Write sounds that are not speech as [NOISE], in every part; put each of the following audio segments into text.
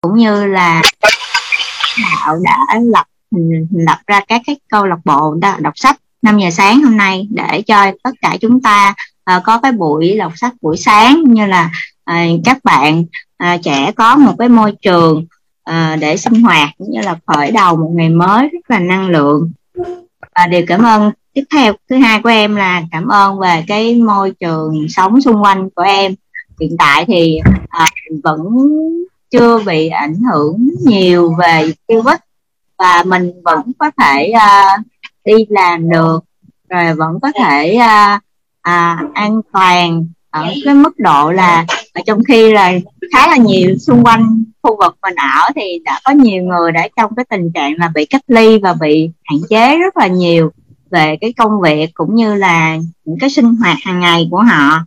cũng như là đạo đã lập lập ra các cái câu lạc bộ đọc sách 5 giờ sáng hôm nay để cho tất cả chúng ta uh, có cái buổi đọc sách buổi sáng. Như là uh, các bạn uh, trẻ có một cái môi trường uh, để sinh hoạt cũng như là khởi đầu một ngày mới rất là năng lượng. Và điều cảm ơn tiếp theo thứ hai của em là cảm ơn về cái môi trường sống xung quanh của em. Hiện tại thì uh, vẫn chưa bị ảnh hưởng nhiều về covid và mình vẫn có thể uh, đi làm được rồi vẫn có thể uh, uh, an toàn ở cái mức độ là trong khi là khá là nhiều xung quanh khu vực mình ở thì đã có nhiều người đã trong cái tình trạng là bị cách ly và bị hạn chế rất là nhiều về cái công việc cũng như là những cái sinh hoạt hàng ngày của họ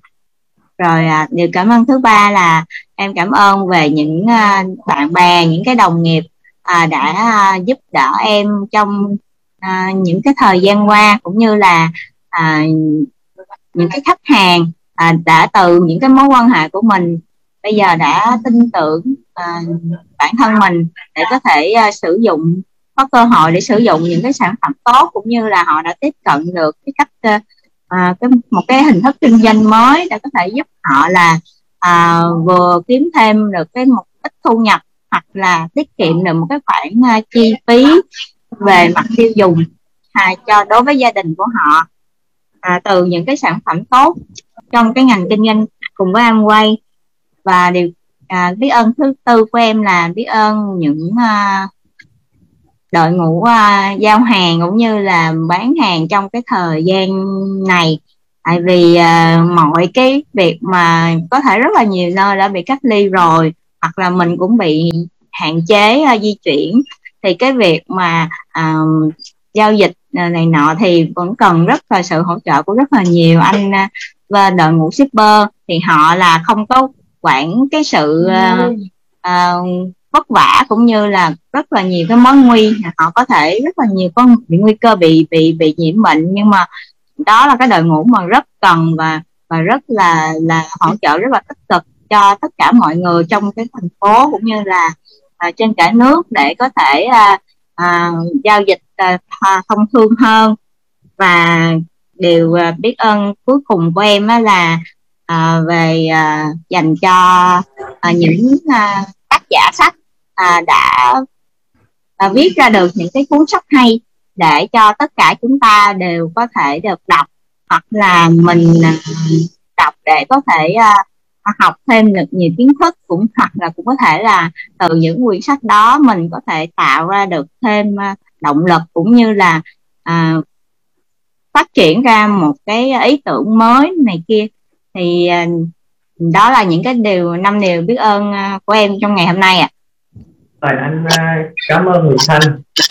rồi à, điều cảm ơn thứ ba là em cảm ơn về những à, bạn bè những cái đồng nghiệp à, đã à, giúp đỡ em trong à, những cái thời gian qua cũng như là à, những cái khách hàng à, đã từ những cái mối quan hệ của mình bây giờ đã tin tưởng à, bản thân mình để có thể à, sử dụng có cơ hội để sử dụng những cái sản phẩm tốt cũng như là họ đã tiếp cận được cái cách à, à cái một cái hình thức kinh doanh mới để có thể giúp họ là à, vừa kiếm thêm được cái một ít thu nhập hoặc là tiết kiệm được một cái khoản uh, chi phí về mặt tiêu dùng à, cho đối với gia đình của họ. À, từ những cái sản phẩm tốt trong cái ngành kinh doanh cùng với em quay và điều à, biết ơn thứ tư của em là biết ơn những à, đội ngũ à, giao hàng cũng như là bán hàng trong cái thời gian này. Tại vì à, mọi cái việc mà có thể rất là nhiều nơi đã bị cách ly rồi hoặc là mình cũng bị hạn chế uh, di chuyển thì cái việc mà uh, giao dịch này nọ thì vẫn cần rất là sự hỗ trợ của rất là nhiều anh và đội ngũ shipper. Thì họ là không có quản cái sự uh, uh, vất vả cũng như là rất là nhiều cái mối nguy. Họ có thể rất là nhiều có bị nguy cơ bị bị bị nhiễm bệnh. Nhưng mà đó là cái đội ngũ mà rất cần và và rất là là hỗ trợ rất là tích cực cho tất cả mọi người trong cái thành phố cũng như là à, trên cả nước để có thể à, à, giao dịch à, thông thương hơn. Và điều à, biết ơn cuối cùng của em là à, về à, dành cho à, những à, tác giả sách à, đã à, viết ra được những cái cuốn sách hay để cho tất cả chúng ta đều có thể được đọc hoặc là mình à, đọc để có thể uh, học thêm được nhiều kiến thức cũng hoặc là cũng có thể là từ những quyển sách đó mình có thể tạo ra được thêm à, động lực cũng như là à, phát triển ra một cái ý tưởng mới này kia thì à, đó là những cái điều năm điều biết ơn à, của em trong ngày hôm nay ạ à. Rồi anh à, cảm ơn người Thanh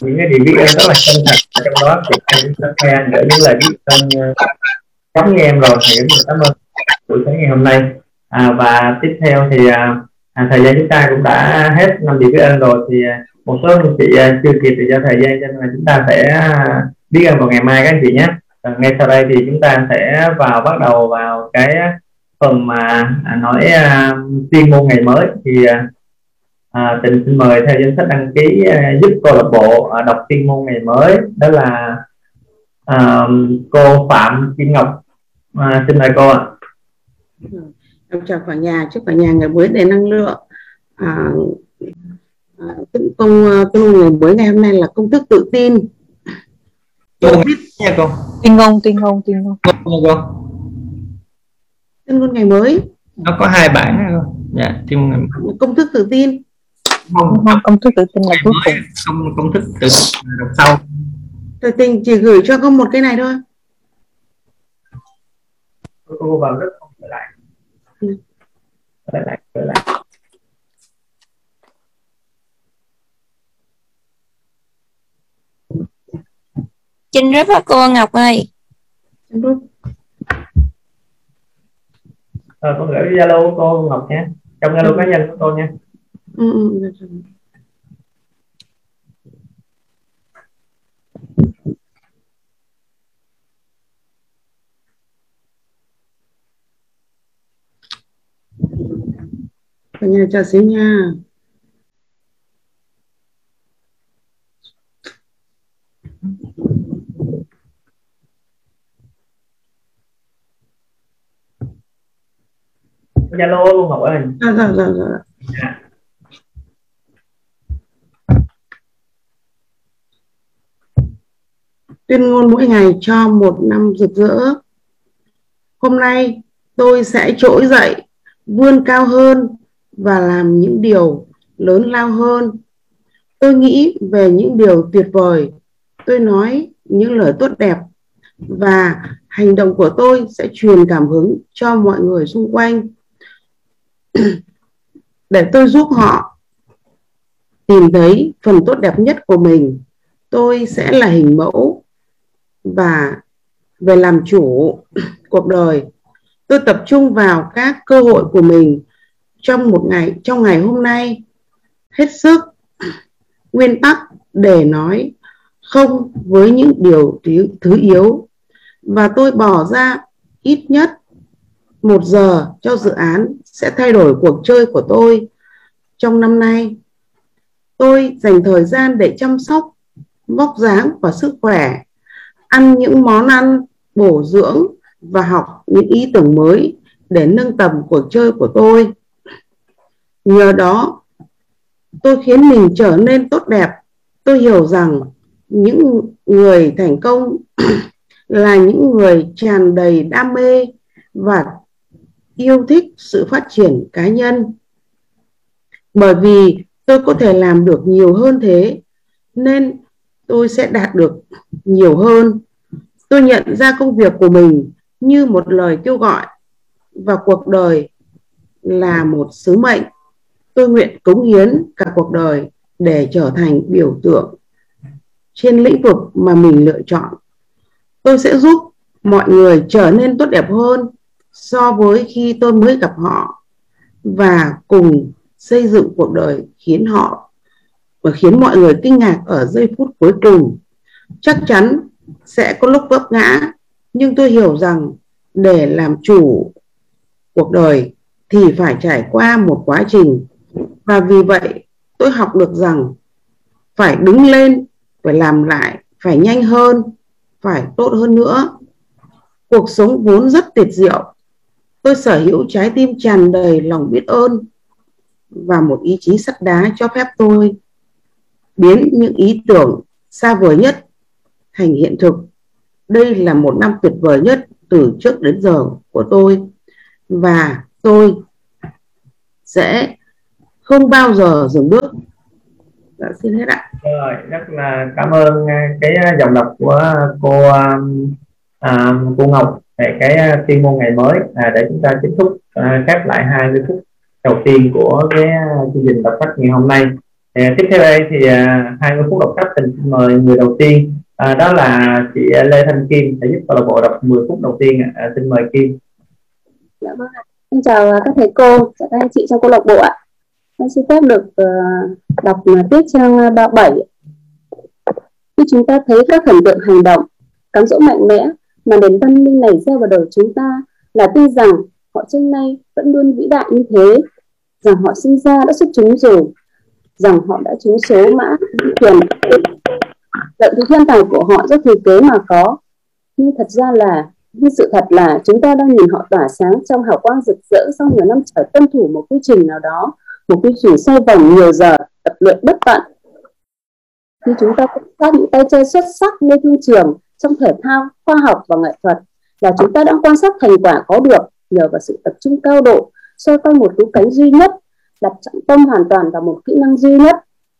những cái điều biết ơn rất là chân thật. Trong đó thì anh sẽ khen để những lời biết ơn à, giống như em rồi. Thì cảm ơn buổi sáng ngày hôm nay. À, và tiếp theo thì à, à, thời gian chúng ta cũng đã hết năm điều biết ơn rồi. Thì một số anh chị chưa kịp thì do thời gian cho nên là chúng ta sẽ biết ơn vào ngày mai các anh chị nhé. À, ngay sau đây thì chúng ta sẽ vào bắt đầu vào cái phần mà nói à, môn ngày mới. Thì à, à, tình xin mời theo danh sách đăng ký à, giúp câu lạc bộ à, đọc tuyên môn ngày mới. Đó là à, cô Phạm Kim Ngọc. À, xin mời cô ạ. Em chào cả nhà. Chúc cả nhà ngày mới đầy năng lượng. À, à, công công ngày mới ngày hôm nay là công thức tự tin. Cô biết nha cô tuyên ngôn tuyên ngôn tuyên ngôn. Cô tuyên ngôn ngày mới. Nó có hai bản dạ tuyên ngôn công thức tự tin không, không công thức tự tin là cuối cùng. không công thức tự tin đọc sau. Tự tin chỉ gửi cho con một cái này thôi. Cô vào rất không trở lại. Trở lại trở lại. Trinh rất là cô Ngọc ơi. Ờ, con gửi Zalo của cô Ngọc nhé. Trong Zalo cá nhân của tôi nha Ừ, ừ, được rồi. Cả nhà chào xíu nha. Zalo luôn Ngọc ơi. À, dạ dạ dạ dạ. Tuyên ngôn mỗi ngày cho một năm rực rỡ. Hôm nay tôi sẽ trỗi dậy, vươn cao hơn và làm những điều lớn lao hơn. Tôi nghĩ về những điều tuyệt vời. Tôi nói những lời tốt đẹp và hành động của tôi sẽ truyền cảm hứng cho mọi người xung quanh. Để tôi giúp họ tìm thấy phần tốt đẹp nhất của mình, tôi sẽ là hình mẫu và về làm chủ cuộc đời. Tôi tập trung vào các cơ hội của mình trong một ngày trong ngày hôm nay. Hết sức nguyên tắc để nói không với những điều thứ, thứ yếu. Và tôi bỏ ra ít nhất một giờ cho dự án sẽ thay đổi cuộc chơi của tôi trong năm nay. Tôi dành thời gian để chăm sóc vóc dáng và sức khỏe ăn những món ăn bổ dưỡng và học những ý tưởng mới để nâng tầm cuộc chơi của tôi. Nhờ đó, tôi khiến mình trở nên tốt đẹp. Tôi hiểu rằng những người thành công [CLEARS THROAT] là những người tràn đầy đam mê và yêu thích sự phát triển cá nhân. Bởi vì tôi có thể làm được nhiều hơn thế, nên tôi sẽ đạt được nhiều hơn. Tôi nhận ra công việc của mình như một lời kêu gọi và cuộc đời là một sứ mệnh. Tôi nguyện cống hiến cả cuộc đời để trở thành biểu tượng trên lĩnh vực mà mình lựa chọn. Tôi sẽ giúp mọi người trở nên tốt đẹp hơn so với khi tôi mới gặp họ và cùng xây dựng cuộc đời khiến họ và khiến mọi người kinh ngạc ở giây phút cuối cùng. Chắc chắn sẽ có lúc vấp ngã, nhưng tôi hiểu rằng để làm chủ cuộc đời thì phải trải qua một quá trình. Và vì vậy, tôi học được rằng phải đứng lên, phải làm lại, phải nhanh hơn, phải tốt hơn nữa. Cuộc sống vốn rất tuyệt diệu. Tôi sở hữu trái tim tràn đầy lòng biết ơn và một ý chí sắt đá cho phép tôi biến những ý tưởng xa vời nhất thành hiện thực. Đây là một năm tuyệt vời nhất từ trước đến giờ của tôi và tôi sẽ không bao giờ dừng bước. Dạ, xin hết ạ. Rồi rất là cảm ơn à, cái à, giọng đọc của cô um, à, cô Ngọc về cái à, tiên tuyên ngôn ngày mới. À, để chúng ta kết thúc à, khép lại 20 phút đầu tiên của cái chương trình đọc sách ngày hôm nay. À, tiếp theo đây thì à, 20 phút đọc sách xin mời người đầu tiên. À, đó là chị Lê Thanh Kim sẽ giúp câu lạc bộ đọc 10 phút đầu tiên à, xin mời Kim. Dạ vâng ạ. Xin chào à, các thầy cô các anh chị trong câu lạc bộ ạ. Em xin phép được uh, đọc à, tiết trang à, 37. Khi chúng ta thấy các thần tượng hành động, cám dỗ mạnh mẽ mà đến văn minh này gieo vào đầu chúng ta là tin rằng họ trước nay vẫn luôn vĩ đại như thế, rằng họ sinh ra đã xuất chúng rồi, rằng họ đã trúng số mã quyền lợi thứ thiên tài của họ do thừa kế mà có. Nhưng thật ra là, nhưng sự thật là chúng ta đang nhìn họ tỏa sáng trong hào quang rực rỡ sau nhiều năm trở tuân thủ một quy trình nào đó, một quy trình sâu vòng nhiều giờ, tập luyện bất tận khi chúng ta quan sát những tay chơi xuất sắc nơi thương trường trong thể thao, khoa học và nghệ thuật là chúng ta đã quan sát thành quả có được nhờ vào sự tập trung cao độ xoay quanh một cú cánh duy nhất đặt trọng tâm hoàn toàn vào một kỹ năng duy nhất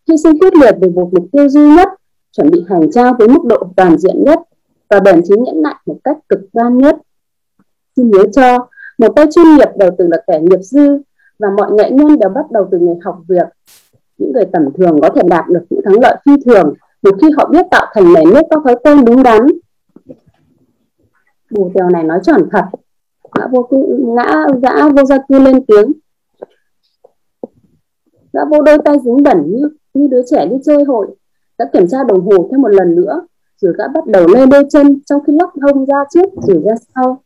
hy sinh quyết liệt về một mục tiêu duy nhất chuẩn bị hành trang với mức độ toàn diện nhất và bền chí nhẫn nại một cách cực đoan nhất. Xin nhớ cho một tay chuyên nghiệp đầu từ là kẻ nghiệp dư và mọi nghệ nhân đều bắt đầu từ người học việc. Những người tầm thường có thể đạt được những thắng lợi phi thường một khi họ biết tạo thành nền nếp các thói quen đúng đắn. Bù tèo này nói chuẩn thật. Ngã vô ngã, ngã vô gia cư lên tiếng gã vô đôi tay dính bẩn như như đứa trẻ đi chơi hội. Đã kiểm tra đồng hồ thêm một lần nữa, rồi gã bắt đầu lê đôi chân trong khi lắc hông ra trước, rồi ra sau.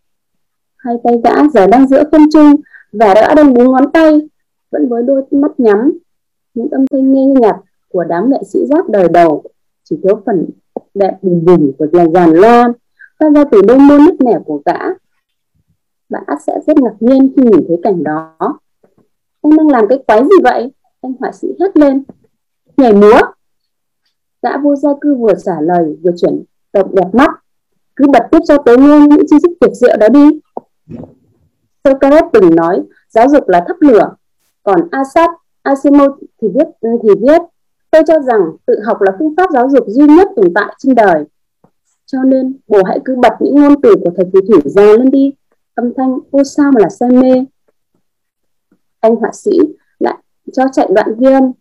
Hai tay gã giờ đang giữa không trung, và đã đang búng ngón tay, vẫn với đôi mắt nhắm. Những âm thanh nghe nhạt của đám nghệ sĩ rap đời đầu, chỉ thiếu phần đẹp bùng bùng của dàn dàn loa, phát ra từ đôi môi nứt nẻ của gã. Bạn ắt sẽ rất ngạc nhiên khi nhìn thấy cảnh đó. Anh đang làm cái quái gì vậy? Anh họa sĩ hét lên. Nhảy múa. Gã vô gia cư vừa trả lời, vừa chuyển động đẹp mắt. Cứ bật tiếp cho tới nghe những chi tiết tuyệt diệu đó đi. Socrates từng nói, giáo dục là thắp lửa. Còn Asat Asimov thì viết thì viết, tôi cho rằng tự học là phương pháp giáo dục duy nhất tồn tại trên đời. Cho nên bố hãy cứ bật những ngôn từ của thầy phù thủy ra lên đi. Âm thanh ô sao mà là say mê. Anh họa sĩ cho chạy đoạn ghi âm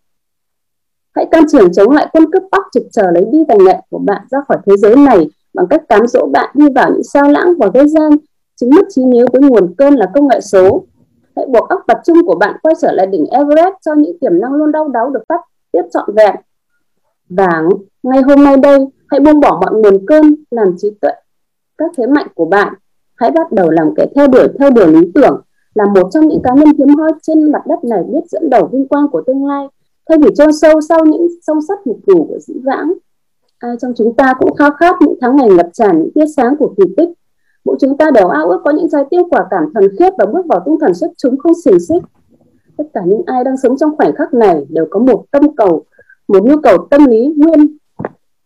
hãy can trường chống lại quân cướp bóc trực chờ lấy đi tài nghệ của bạn ra khỏi thế giới này bằng cách cám dỗ bạn đi vào những sao lãng và gây ra chứng mất trí nhớ với nguồn cơn là công nghệ số. Hãy buộc óc tập trung của bạn quay trở lại đỉnh Everest cho những tiềm năng luôn đau đáu được phát tiếp trọn vẹn. Và ngay hôm nay đây, hãy buông bỏ mọi nguồn cơn, làm trí tuệ các thế mạnh của bạn. Hãy bắt đầu làm kẻ theo đuổi theo đuổi lý tưởng là một trong những cá nhân hiếm hoi trên mặt đất này biết dẫn đầu vinh quang của tương lai. Thay vì chôn sâu sau những sông sắt nhục đủ của dĩ vãng, ai trong chúng ta cũng khao khát những tháng ngày ngập tràn, những tia sáng của kỳ tích. Mỗi chúng ta đều ao ước có những trái tim quả cảm thuần khiết và bước vào tinh thần xuất chúng không xỉn xích. Tất cả những ai đang sống trong khoảnh khắc này đều có một tâm cầu, một nhu cầu tâm lý nguyên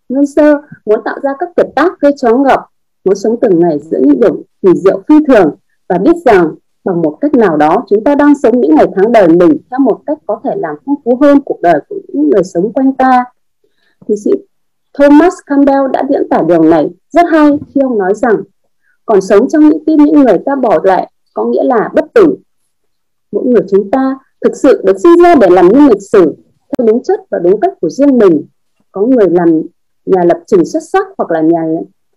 nguyên sơ, muốn tạo ra các kiệt tác gây choáng ngợp muốn sống từng ngày giữa những điều kỳ diệu phi thường và biết rằng bằng một cách nào đó, chúng ta đang sống những ngày tháng đời mình theo một cách có thể làm phong phú hơn cuộc đời của những người sống quanh ta. Thì sĩ Thomas Campbell đã diễn tả điều này rất hay khi ông nói rằng, còn sống trong những tim những người ta bỏ lại có nghĩa là bất tử. Mỗi người chúng ta thực sự được sinh ra để làm những lịch sử, theo đúng chất và đúng cách của riêng mình. Có người làm nhà lập trình xuất sắc hoặc là nhà,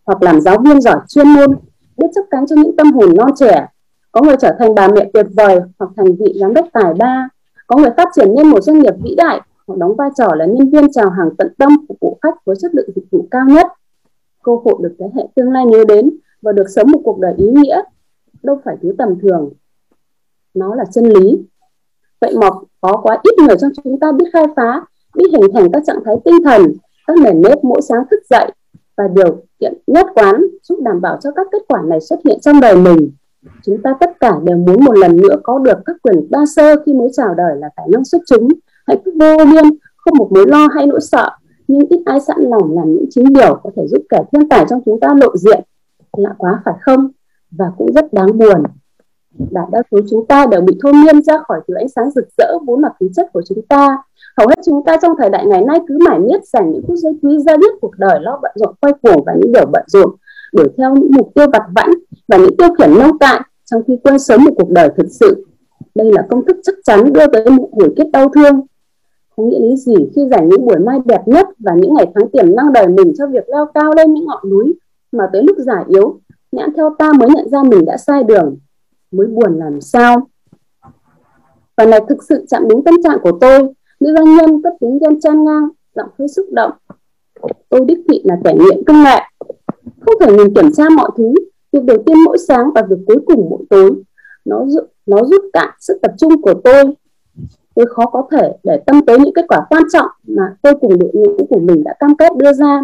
hoặc làm giáo viên giỏi chuyên môn, biết chấp cánh cho những tâm hồn non trẻ có người trở thành bà mẹ tuyệt vời hoặc thành vị giám đốc tài ba. Có người phát triển nên một doanh nghiệp vĩ đại hoặc đóng vai trò là nhân viên chào hàng tận tâm, phục vụ khách với chất lượng dịch vụ cao nhất. Cơ hội được thế hệ tương lai nhớ đến và được sống một cuộc đời ý nghĩa, đâu phải thứ tầm thường. Nó là chân lý. Vậy mà có quá ít người trong chúng ta biết khai phá, biết hình thành các trạng thái tinh thần, các nền nếp mỗi sáng thức dậy và điều kiện nhất quán giúp đảm bảo cho các kết quả này xuất hiện trong đời mình chúng ta tất cả đều muốn một lần nữa có được các quyền ba sơ khi mới chào đời là tài năng xuất chúng. Hạnh phúc vô biên, không một mối lo hay nỗi sợ, nhưng ít ai sẵn lòng làm những chính điều có thể giúp kẻ thiên tài trong chúng ta lộ diện. Lạ quá, phải không? Và cũng rất đáng buồn. Đại đa số chúng ta đều bị thôi miên ra khỏi thứ ánh sáng rực rỡ vốn là khí chất của chúng ta. Hầu hết chúng ta trong thời đại ngày nay cứ mải miết dành những phút giây quý giá nhất cuộc đời lo bận rộn, quay cuồng và những điều bận rộn đuổi theo những mục tiêu vặt vãnh và những tiêu khiển nông cạn trong khi quên sống một cuộc đời thực sự. Đây là công thức chắc chắn đưa tới một buổi kết đau thương. Có nghĩa lý gì khi dành những buổi mai đẹp nhất và những ngày tháng tiềm năng đời mình cho việc leo cao lên những ngọn núi mà tới lúc già yếu, nhãn theo ta mới nhận ra mình đã sai đường, mới buồn làm sao. Và này thực sự chạm đúng tâm trạng của tôi, nữ doanh nhân cất tiếng ghen chan ngang, giọng hơi xúc động. Tôi đích thị là kẻ nghiện công nghệ không thể nhìn kiểm tra mọi thứ. Việc đầu tiên mỗi sáng và việc cuối cùng mỗi tối. Nó giúp nó giúp cạn sức tập trung của tôi. Tôi khó có thể để tâm tới những kết quả quan trọng mà tôi cùng đội ngũ của mình đã cam kết đưa ra.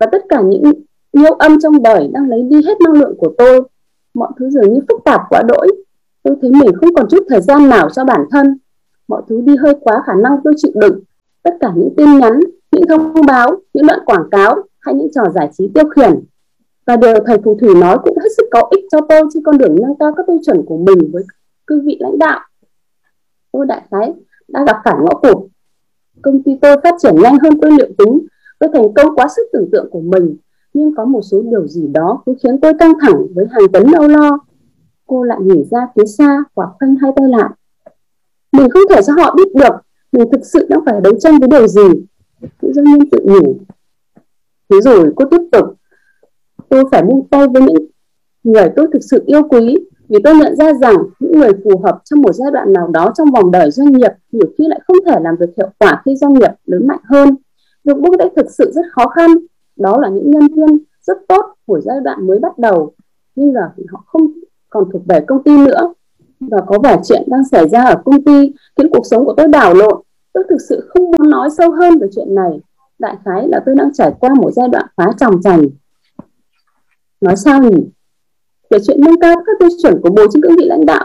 Và tất cả những yêu âm trong đời đang lấy đi hết năng lượng của tôi. Mọi thứ dường như phức tạp quá đỗi. Tôi thấy mình không còn chút thời gian nào cho bản thân. Mọi thứ đi hơi quá, khả năng tôi chịu đựng. Tất cả những tin nhắn, những thông báo, những đoạn quảng cáo hay những trò giải trí tiêu khiển và điều thầy phù thủy nói cũng hết sức có ích cho tôi trên con đường nâng cao các tiêu chuẩn của mình với cương vị lãnh đạo. Tôi đại khái, đã gặp phải ngõ cụt. Công ty tôi phát triển nhanh hơn tôi liệu tính, tôi thành công quá sức tưởng tượng của mình. Nhưng có một số điều gì đó cứ khiến tôi căng thẳng với hàng tấn âu lo. Cô lại nhảy ra phía xa và khoanh hai tay lại. Mình không thể cho họ biết được mình thực sự đang phải đấu tranh với điều gì. Nữ doanh nhân tự nhủ. Thế rồi cô tiếp tục tôi phải buông tay với những người tôi thực sự yêu quý, vì tôi nhận ra rằng những người phù hợp trong một giai đoạn nào đó trong vòng đời doanh nghiệp nhiều khi lại không thể làm việc hiệu quả khi doanh nghiệp lớn mạnh hơn. Việc buông tay thực sự rất khó khăn. Đó là những nhân viên rất tốt của giai đoạn mới bắt đầu, nhưng giờ thì họ không còn thuộc về công ty nữa. Và có vẻ chuyện đang xảy ra ở công ty khiến cuộc sống của tôi đảo lộn. Tôi thực sự không muốn nói sâu hơn về chuyện này. Đại khái là tôi đang trải qua một giai đoạn khá tròng trành nói sao nhỉ về chuyện nâng cao các tiêu chuẩn của bồ trên cương vị lãnh đạo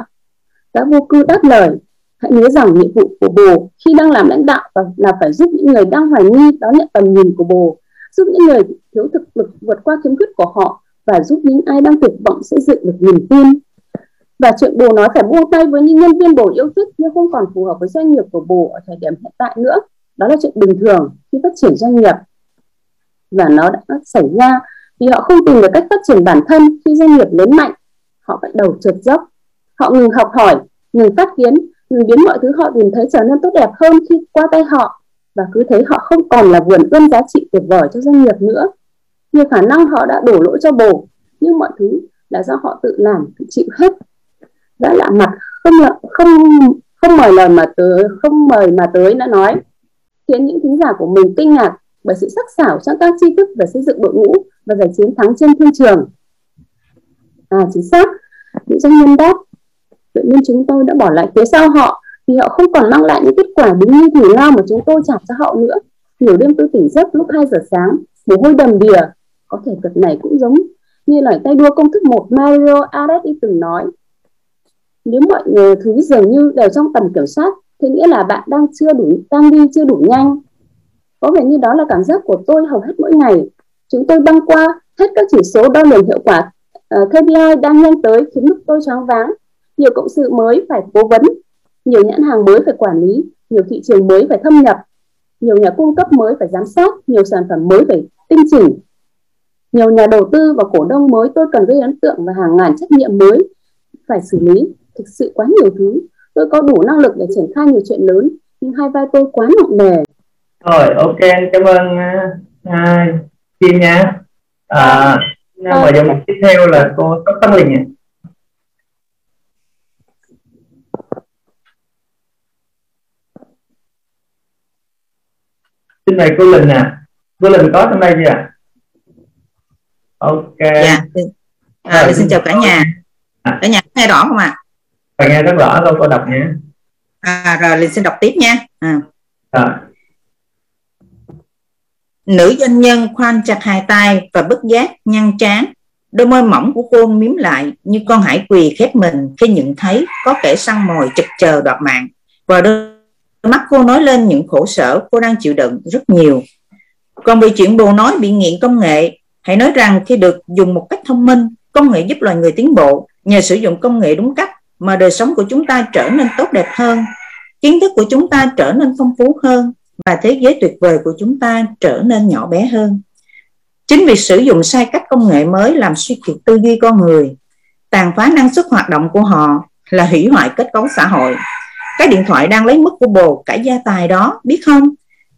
đã vô cư đáp lời, hãy nhớ rằng nhiệm vụ của bồ khi đang làm lãnh đạo là phải giúp những người đang hoài nghi, đón nhận tầm nhìn của bồ giúp những người thiếu thực lực vượt qua khiếm khuyết của họ và giúp những ai đang tuyệt vọng xây dựng được niềm tin. Và chuyện bồ nói phải buông tay với những nhân viên bồ yêu thích nhưng không còn phù hợp với doanh nghiệp của bồ ở thời điểm hiện tại nữa, đó là chuyện bình thường khi phát triển doanh nghiệp. Và nó đã xảy ra vì họ không tìm được cách phát triển bản thân khi doanh nghiệp lớn mạnh. Họ bắt đầu trượt dốc. Họ ngừng học hỏi, ngừng phát kiến, ngừng biến mọi thứ họ tìm thấy trở nên tốt đẹp hơn khi qua tay họ. Và cứ thấy họ không còn là vườn ươm giá trị tuyệt vời cho doanh nghiệp nữa. Nhiều khả năng họ đã đổ lỗi cho bồ, nhưng mọi thứ là do họ tự làm, tự chịu hết. Đã lạ mặt, không không không mời lời mà tới, không mời mà tới đã nói. Khiến những thính giả của mình kinh ngạc bởi sự sắc sảo trong các tri thức về xây dựng đội ngũ và giành chiến thắng trên thương trường. À chính xác. Những doanh nhân đáp, tự nhiên chúng tôi đã bỏ lại phía sau họ vì họ không còn mang lại những kết quả đúng như thù lao mà chúng tôi trả cho họ nữa. Nhiều đêm tôi tỉnh giấc lúc 2 giờ sáng, mồ hôi đầm đìa. Có thể việc này cũng giống như lời tay đua công thức một Mario Alessi từng nói. Nếu mọi thứ dường như đều trong tầm kiểm soát thì nghĩa là bạn đang chưa đủ, đang đi chưa đủ nhanh có vẻ như đó là cảm giác của tôi hầu hết mỗi ngày. Chúng tôi băng qua hết các chỉ số đo lường hiệu quả ờ, uh, KPI đang nhanh tới khiến mức tôi choáng váng. Nhiều cộng sự mới phải cố vấn. Nhiều nhãn hàng mới phải quản lý. Nhiều thị trường mới phải thâm nhập. Nhiều nhà cung cấp mới phải giám sát. Nhiều sản phẩm mới phải tinh chỉnh. Nhiều nhà đầu tư và cổ đông mới tôi cần gây ấn tượng và hàng ngàn trách nhiệm mới phải xử lý. Thực sự quá nhiều thứ. Tôi có đủ năng lực để triển khai nhiều chuyện lớn nhưng hai vai tôi quá nặng nề rồi ok cảm ơn uh, Kim nha. À, và dòng tiếp theo là cô Tóc Tâm Linh xin mời cô Linh à cô Linh có trong đây chưa ạ? Ok. Dạ à, à, xin chào cả nhà. À. cả nhà nghe rõ không ạ? À? nghe rất rõ đâu cô đọc nhé à rồi Linh xin đọc tiếp nha. À. À nữ doanh nhân khoan chặt hai tay và bất giác nhăn trán. Đôi môi mỏng của cô miếm lại như con hải quỳ khép mình khi nhận thấy có kẻ săn mồi chực chờ đoạt mạng. Và đôi mắt cô nói lên những khổ sở cô đang chịu đựng rất nhiều. Còn về chuyện bồ nói bị nghiện công nghệ, hãy nói rằng khi được dùng một cách thông minh, công nghệ giúp loài người tiến bộ. Nhờ sử dụng công nghệ đúng cách mà đời sống của chúng ta trở nên tốt đẹp hơn, kiến thức của chúng ta trở nên phong phú hơn và thế giới tuyệt vời của chúng ta trở nên nhỏ bé hơn. Chính vì sử dụng sai cách công nghệ mới làm suy kiệt tư duy con người, tàn phá năng suất hoạt động của họ là hủy hoại kết cấu xã hội. Cái điện thoại đang lấy mất của bồ cả gia tài đó, biết không?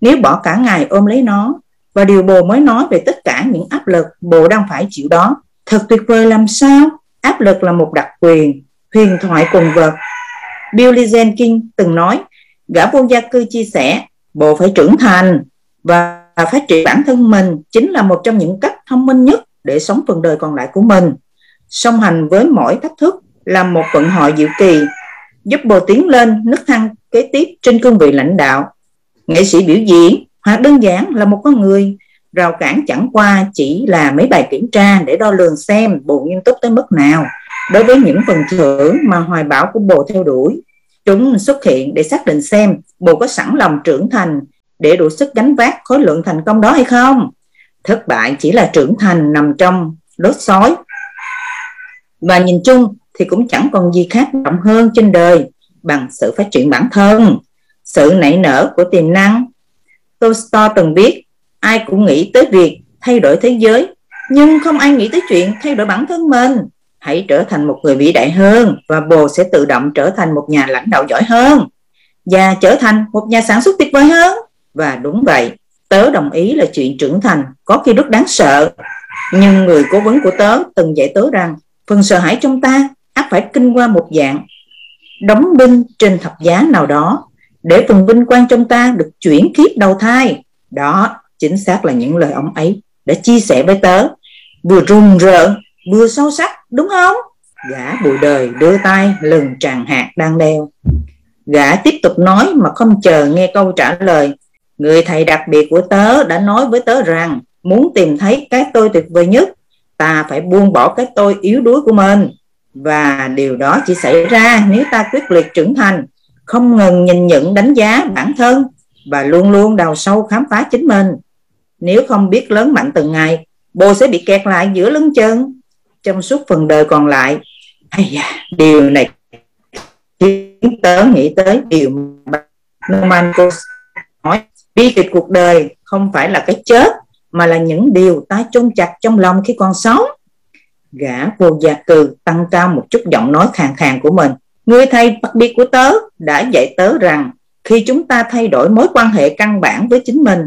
Nếu bỏ cả ngày ôm lấy nó, và điều bồ mới nói về tất cả những áp lực bồ đang phải chịu đó, thật tuyệt vời làm sao? Áp lực là một đặc quyền, huyền thoại cùng vật. Billy King từng nói, gã vô gia cư chia sẻ bộ phải trưởng thành và phát triển bản thân mình chính là một trong những cách thông minh nhất để sống phần đời còn lại của mình. Song hành với mỗi thách thức là một vận hội diệu kỳ, giúp bồ tiến lên nức thăng kế tiếp trên cương vị lãnh đạo. Nghệ sĩ biểu diễn hoặc đơn giản là một con người, rào cản chẳng qua chỉ là mấy bài kiểm tra để đo lường xem bộ nghiêm túc tới mức nào. Đối với những phần thưởng mà hoài bão của bồ theo đuổi chúng xuất hiện để xác định xem bồ có sẵn lòng trưởng thành để đủ sức gánh vác khối lượng thành công đó hay không. Thất bại chỉ là trưởng thành nằm trong đốt sói và nhìn chung thì cũng chẳng còn gì khác động hơn trên đời bằng sự phát triển bản thân. Sự nảy nở của tiềm năng. Tolstoy từng biết, ai cũng nghĩ tới việc thay đổi thế giới, nhưng không ai nghĩ tới chuyện thay đổi bản thân mình hãy trở thành một người vĩ đại hơn và bồ sẽ tự động trở thành một nhà lãnh đạo giỏi hơn. Và trở thành một nhà sản xuất tuyệt vời hơn. Và đúng vậy, tớ đồng ý là chuyện trưởng thành có khi rất đáng sợ. Nhưng người cố vấn của tớ từng dạy tớ rằng, phần sợ hãi trong ta ắt phải kinh qua một dạng đóng đinh trên thập giá nào đó để phần vinh quang trong ta được chuyển kiếp đầu thai. Đó chính xác là những lời ông ấy đã chia sẻ với tớ. Vừa rùng rợn vừa sâu sắc, đúng không? Gã bụi đời đưa tay lừng tràn hạt đang đeo gã tiếp tục nói mà không chờ nghe câu trả lời. Người thầy đặc biệt của tớ đã nói với tớ rằng, muốn tìm thấy cái tôi tuyệt vời nhất, ta phải buông bỏ cái tôi yếu đuối của mình. Và điều đó chỉ xảy ra nếu ta quyết liệt trưởng thành, không ngừng nhìn nhận đánh giá bản thân và luôn luôn đào sâu khám phá chính mình. Nếu không biết lớn mạnh từng ngày, bồ sẽ bị kẹt lại giữa lưng chân trong suốt phần đời còn lại. Da, điều này khiến tớ nghĩ tới điều mà Norman nói. Bi kịch cuộc đời không phải là cái chết mà là những điều ta chôn chặt trong lòng khi còn sống. Gã vô gia cư tăng cao một chút giọng nói khàn khàn của mình. Người thầy đặc biệt của tớ đã dạy tớ rằng khi chúng ta thay đổi mối quan hệ căn bản với chính mình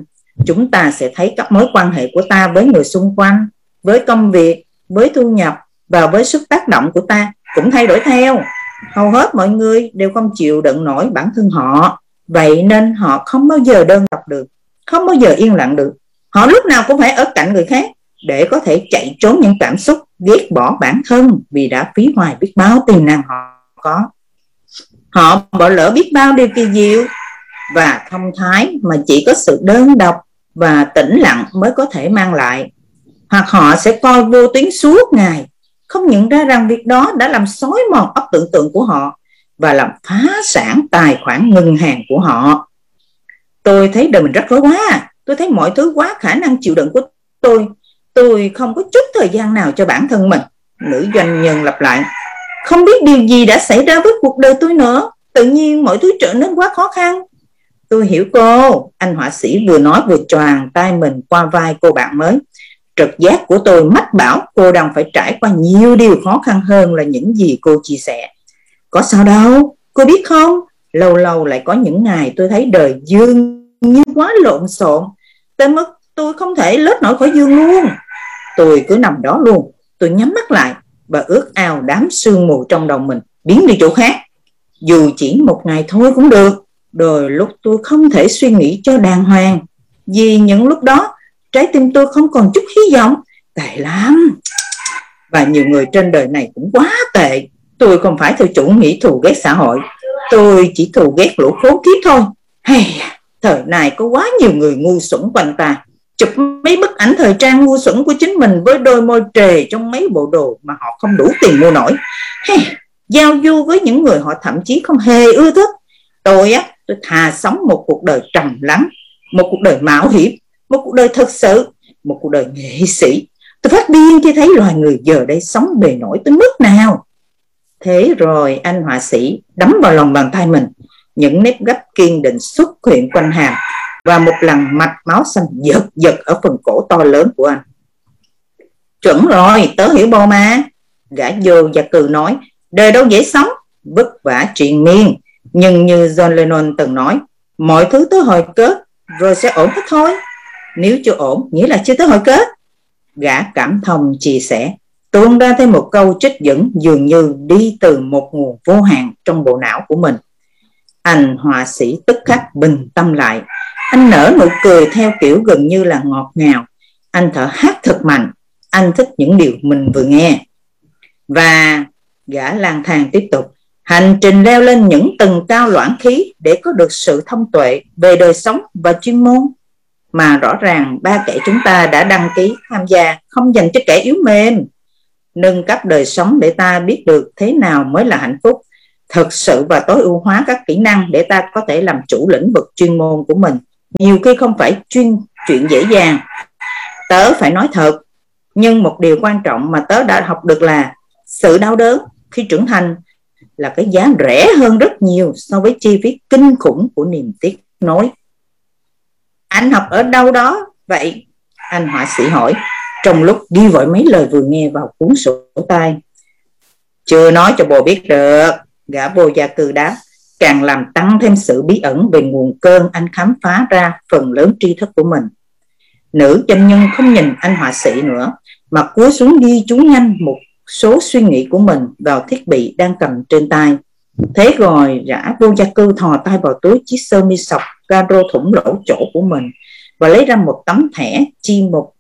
chúng ta sẽ thấy các mối quan hệ của ta với người xung quanh với công việc với thu nhập và với sức tác động của ta cũng thay đổi theo. Hầu hết mọi người đều không chịu đựng nổi bản thân họ. Vậy nên họ không bao giờ đơn độc được, không bao giờ yên lặng được. Họ lúc nào cũng phải ở cạnh người khác để có thể chạy trốn những cảm xúc, ghét bỏ bản thân vì đã phí hoài biết bao tiềm năng họ có. Họ bỏ lỡ biết bao điều kỳ diệu và thông thái mà chỉ có sự đơn độc và tĩnh lặng mới có thể mang lại hoặc họ sẽ coi vô tuyến suốt ngày, không nhận ra rằng việc đó đã làm xói mòn óc tưởng tượng của họ và làm phá sản tài khoản ngân hàng của họ. Tôi thấy đời mình rất rối quá, tôi thấy mọi thứ quá khả năng chịu đựng của tôi. Tôi không có chút thời gian nào cho bản thân mình. Nữ doanh nhân lặp lại, không biết điều gì đã xảy ra với cuộc đời tôi nữa. Tự nhiên mọi thứ trở nên quá khó khăn. Tôi hiểu cô, anh họa sĩ vừa nói vừa choàng tay mình qua vai cô bạn mới trực giác của tôi mách bảo cô đang phải trải qua nhiều điều khó khăn hơn là những gì cô chia sẻ. Có sao đâu, cô biết không? Lâu lâu lại có những ngày tôi thấy đời dương như quá lộn xộn. Tới mức tôi không thể lết nổi khỏi dương luôn. Tôi cứ nằm đó luôn, tôi nhắm mắt lại và ước ao đám sương mù trong đầu mình biến đi chỗ khác. Dù chỉ một ngày thôi cũng được, đôi lúc tôi không thể suy nghĩ cho đàng hoàng. Vì những lúc đó trái tim tôi không còn chút hy vọng. Tệ lắm. Và nhiều người trên đời này cũng quá tệ. Tôi không phải theo chủ nghĩa thù ghét xã hội. Tôi chỉ thù ghét lũ khốn kiếp thôi. Hey, thời này có quá nhiều người ngu xuẩn quanh ta. Chụp mấy bức ảnh thời trang ngu xuẩn của chính mình với đôi môi trề trong mấy bộ đồ mà họ không đủ tiền mua nổi. Hey, giao du với những người họ thậm chí không hề ưa thích. Tôi á tôi thà sống một cuộc đời trầm lắng một cuộc đời mạo hiểm một cuộc đời thật sự, một cuộc đời nghệ sĩ. Tôi phát điên khi thấy loài người giờ đây sống bề nổi tới mức nào. Thế rồi anh họa sĩ đấm vào lòng bàn tay mình, những nếp gấp kiên định xuất hiện quanh hàm và một lần mạch máu xanh giật giật ở phần cổ to lớn của anh. Chuẩn rồi, tớ hiểu bò mà. Gã vô và cừ nói, đời đâu dễ sống, vất vả triền miên. Nhưng như John Lennon từng nói, mọi thứ tới hồi kết, rồi sẽ ổn hết thôi nếu chưa ổn, nghĩa là chưa tới hồi kết. Gã cảm thông chia sẻ, tuôn ra thêm một câu trích dẫn dường như đi từ một nguồn vô hạn trong bộ não của mình. Anh họa sĩ tức khắc bình tâm lại. Anh nở nụ cười theo kiểu gần như là ngọt ngào. Anh thở hát thật mạnh. Anh thích những điều mình vừa nghe. Và gã lang thang tiếp tục. Hành trình leo lên những tầng cao loãng khí để có được sự thông tuệ về đời sống và chuyên môn mà rõ ràng ba kẻ chúng ta đã đăng ký tham gia không dành cho kẻ yếu mềm. Nâng cấp đời sống để ta biết được thế nào mới là hạnh phúc, thực sự và tối ưu hóa các kỹ năng để ta có thể làm chủ lĩnh vực chuyên môn của mình. Nhiều khi không phải chuyên chuyện dễ dàng. Tớ phải nói thật, nhưng một điều quan trọng mà tớ đã học được là sự đau đớn khi trưởng thành là cái giá rẻ hơn rất nhiều so với chi phí kinh khủng của niềm tiếc nối anh học ở đâu đó? Vậy anh họa sĩ hỏi. Trong lúc ghi vội mấy lời vừa nghe vào cuốn sổ tay. Chưa nói cho bồ biết được. Gã vô gia cư đáp. Càng làm tăng thêm sự bí ẩn về nguồn cơn anh khám phá ra phần lớn tri thức của mình. Nữ chân nhân không nhìn anh họa sĩ nữa, mà cúi xuống ghi chú nhanh một số suy nghĩ của mình vào thiết bị đang cầm trên tay. Thế rồi gã vô gia cư thò tay vào túi chiếc sơ mi sọc caro thủng lỗ chỗ của mình và lấy ra một tấm thẻ chi một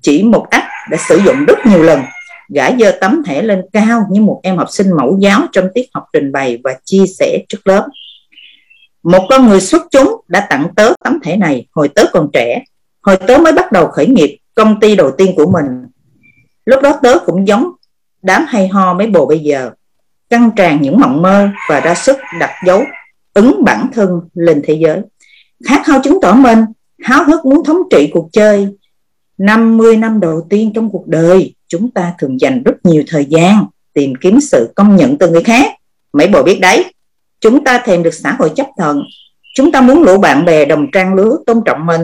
chỉ một ách đã sử dụng rất nhiều lần. Gã giơ tấm thẻ lên cao như một em học sinh mẫu giáo trong tiết học trình bày và chia sẻ trước lớp. Một con người xuất chúng đã tặng tớ tấm thẻ này hồi tớ còn trẻ. Hồi tớ mới bắt đầu khởi nghiệp công ty đầu tiên của mình. Lúc đó tớ cũng giống đám hay ho mấy bồ bây giờ, căng tràn những mộng mơ và ra sức đặt dấu ứng bản thân lên thế giới. Khát khao chứng tỏ mình, háo hức muốn thống trị cuộc chơi. 50 năm đầu tiên trong cuộc đời, chúng ta thường dành rất nhiều thời gian tìm kiếm sự công nhận từ người khác. Mấy bộ biết đấy, chúng ta thèm được xã hội chấp thuận. Chúng ta muốn lũ bạn bè đồng trang lứa tôn trọng mình.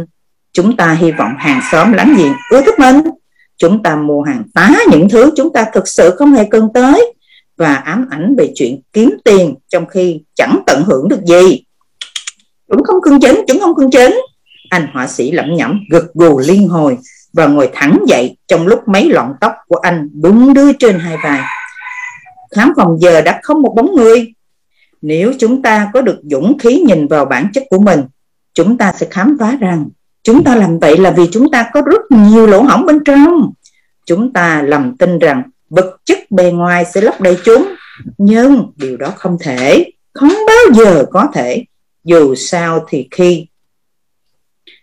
Chúng ta hy vọng hàng xóm láng giềng ưa thích mình. Chúng ta mua hàng tá những thứ chúng ta thực sự không hề cần tới và ám ảnh về chuyện kiếm tiền trong khi chẳng tận hưởng được gì. Chúng không cưng chính chúng không cưng chính anh họa sĩ lẩm nhẩm gật gù liên hồi và ngồi thẳng dậy trong lúc mấy lọn tóc của anh đúng đưa trên hai vai. Khám phòng giờ đã không một bóng người. Nếu chúng ta có được dũng khí nhìn vào bản chất của mình, chúng ta sẽ khám phá rằng chúng ta làm vậy là vì chúng ta có rất nhiều lỗ hỏng bên trong. Chúng ta lầm tin rằng vật chất bề ngoài sẽ lấp đầy chúng, nhưng điều đó không thể, không bao giờ có thể, dù sao thì khi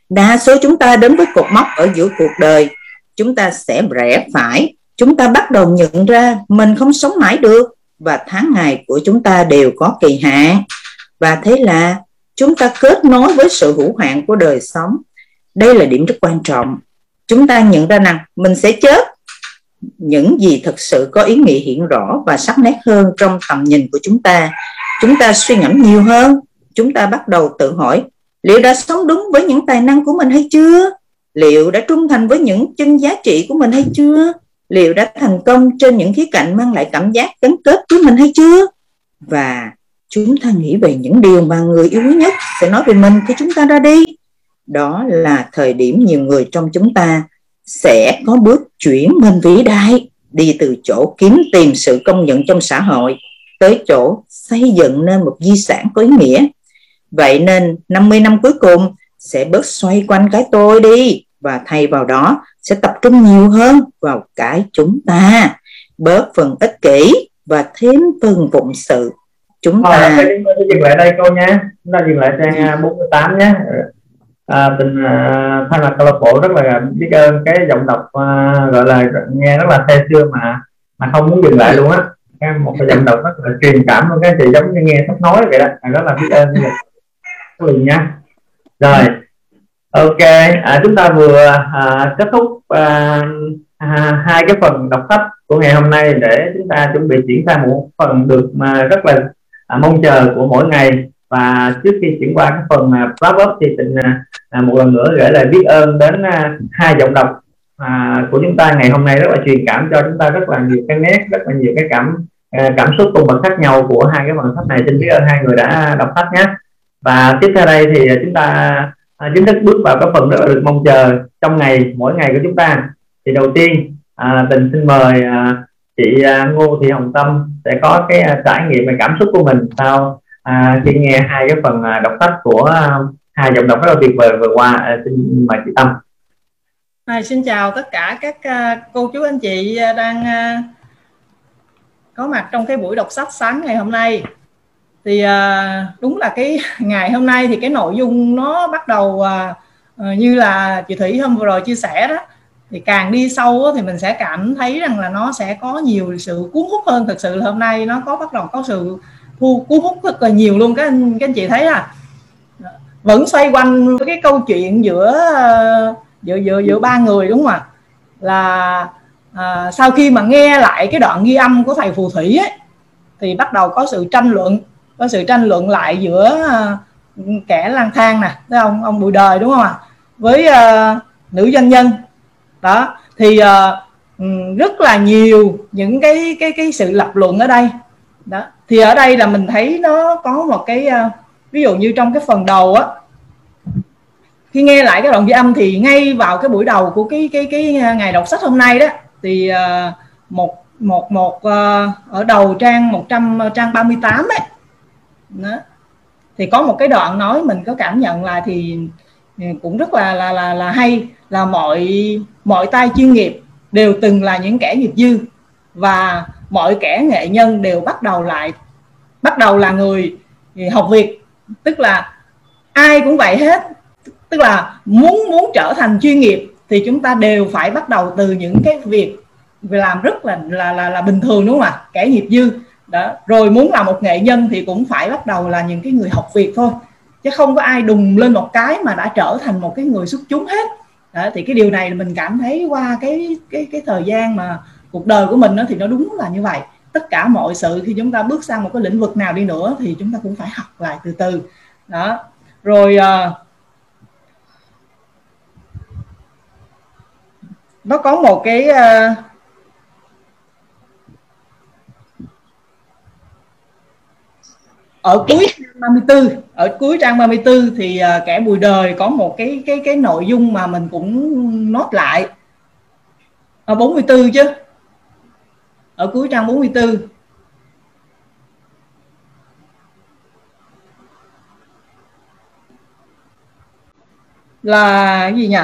đa số chúng ta đến với cột mốc ở giữa cuộc đời, chúng ta sẽ rẽ phải, chúng ta bắt đầu nhận ra mình không sống mãi được và tháng ngày của chúng ta đều có kỳ hạn. Và thế là chúng ta kết nối với sự hữu hạn của đời sống. Đây là điểm rất quan trọng. Chúng ta nhận ra rằng mình sẽ chết những gì thực sự có ý nghĩa hiện rõ và sắc nét hơn trong tầm nhìn của chúng ta. Chúng ta suy ngẫm nhiều hơn. Chúng ta bắt đầu tự hỏi, liệu đã sống đúng với những tài năng của mình hay chưa? Liệu đã trung thành với những chân giá trị của mình hay chưa? Liệu đã thành công trên những khía cạnh mang lại cảm giác gắn kết với mình hay chưa? Và chúng ta nghĩ về những điều mà người yêu nhất sẽ nói về mình khi chúng ta ra đi. Đó là thời điểm nhiều người trong chúng ta sẽ có bước chuyển mình vĩ đại đi từ chỗ kiếm tìm sự công nhận trong xã hội tới chỗ xây dựng nên một di sản có ý nghĩa. Vậy nên 50 năm cuối cùng sẽ bớt xoay quanh cái tôi đi và thay vào đó sẽ tập trung nhiều hơn vào cái chúng ta. Bớt phần ích kỷ và thêm phần phụng sự. Chúng ta Thôi, dừng lại đây cô nha. Chúng ta dừng lại trang 48 nhé à, tình à, thay mặt câu lạc bộ rất là biết ơn cái giọng đọc à, gọi là nghe rất là say xưa mà mà không muốn dừng lại luôn á. Một cái giọng đọc rất là truyền cảm luôn cái chị giống như nghe sắp nói vậy đó rất là biết ơn liền nha. Rồi ok à, chúng ta vừa à, kết thúc à, à, hai cái phần đọc sách của ngày hôm nay để chúng ta chuẩn bị chuyển sang một phần được mà rất là à, mong chờ của mỗi ngày và trước khi chuyển qua cái phần mà wrap up thì tình à, à, một lần nữa gửi lời biết ơn đến à, hai giọng đọc à, của chúng ta ngày hôm nay rất là truyền cảm cho chúng ta rất là nhiều cái nét rất là nhiều cái cảm à, cảm xúc cùng bậc khác nhau của hai cái bằng sách này. Xin biết ơn hai người đã đọc sách nhé. Và tiếp theo đây thì chúng ta à, chính thức bước vào cái phần rất là được mong chờ trong ngày mỗi ngày của chúng ta. Thì đầu tiên à, tình xin mời à, chị à, Ngô Thị Hồng Tâm sẽ có cái à, trải nghiệm về cảm xúc của mình sau à, khi nghe hai cái phần à, đọc sách của à, hai giọng đọc rất là tuyệt vời vừa qua à, xin mời chị Tâm. À, xin chào tất cả các à, cô chú anh chị đang có mặt trong cái buổi đọc sách sáng ngày hôm nay. Thì đúng là cái [LAUGHS] ngày hôm nay thì cái nội dung nó bắt đầu như là chị Thủy hôm vừa rồi chia sẻ đó. Thì càng đi sâu thì mình sẽ cảm thấy rằng là nó sẽ có nhiều sự cuốn hút hơn thực sự là hôm nay. Nó có bắt đầu có sự thu cuốn hút rất là nhiều luôn các anh các anh chị thấy à? Vẫn xoay quanh cái câu chuyện giữa giữa giữa giữa ba người đúng không ạ? Là à, sau khi mà nghe lại cái đoạn ghi âm của thầy phù thủy ấy, thì bắt đầu có sự tranh luận có sự tranh luận lại giữa à, kẻ lang thang nè thấy không? Ông bùi đời đúng không ạ? Với à, nữ doanh nhân. Đó thì à, ừ, rất là nhiều những cái cái cái sự lập luận ở đây. Đó thì ở đây là mình thấy nó có một cái ờ, ví dụ như trong cái phần đầu á, khi nghe lại cái đoạn ghi âm thì ngay vào cái buổi đầu của cái cái cái ờ, ngày đọc sách hôm nay đó, thì ờ, một một một ở đầu trang 100 trang 38 ấy, đó. thì có một cái đoạn nói mình có cảm nhận là thì ừ, cũng rất là là là là hay, là mọi mọi tay chuyên nghiệp đều từng là những kẻ nghiệp dư và mọi kẻ nghệ nhân đều bắt đầu lại bắt đầu là người học việc tức là ai cũng vậy hết. Tức là muốn muốn trở thành chuyên nghiệp thì chúng ta đều phải bắt đầu từ những cái việc làm rất là là là, là bình thường đúng không ạ? Kẻ nghiệp dư. Đó. Rồi muốn là một nghệ nhân thì cũng phải bắt đầu là những cái người học việc thôi. Chứ không có ai đùng lên một cái mà đã trở thành một cái người xuất chúng hết. Đó, thì cái điều này mình cảm thấy qua cái cái cái thời gian mà cuộc đời của mình đó, thì nó đúng là như vậy. Tất cả mọi sự khi chúng ta bước sang một cái lĩnh vực nào đi nữa thì chúng ta cũng phải học lại từ từ. Đó. Rồi uh, nó có một cái uh, ở cuối trang 34 ở cuối trang 34 thì uh, kẻ bùi đời có một cái cái cái nội dung mà mình cũng nốt lại. Ở 44 chứ ở cuối trang 44 là cái gì nhỉ?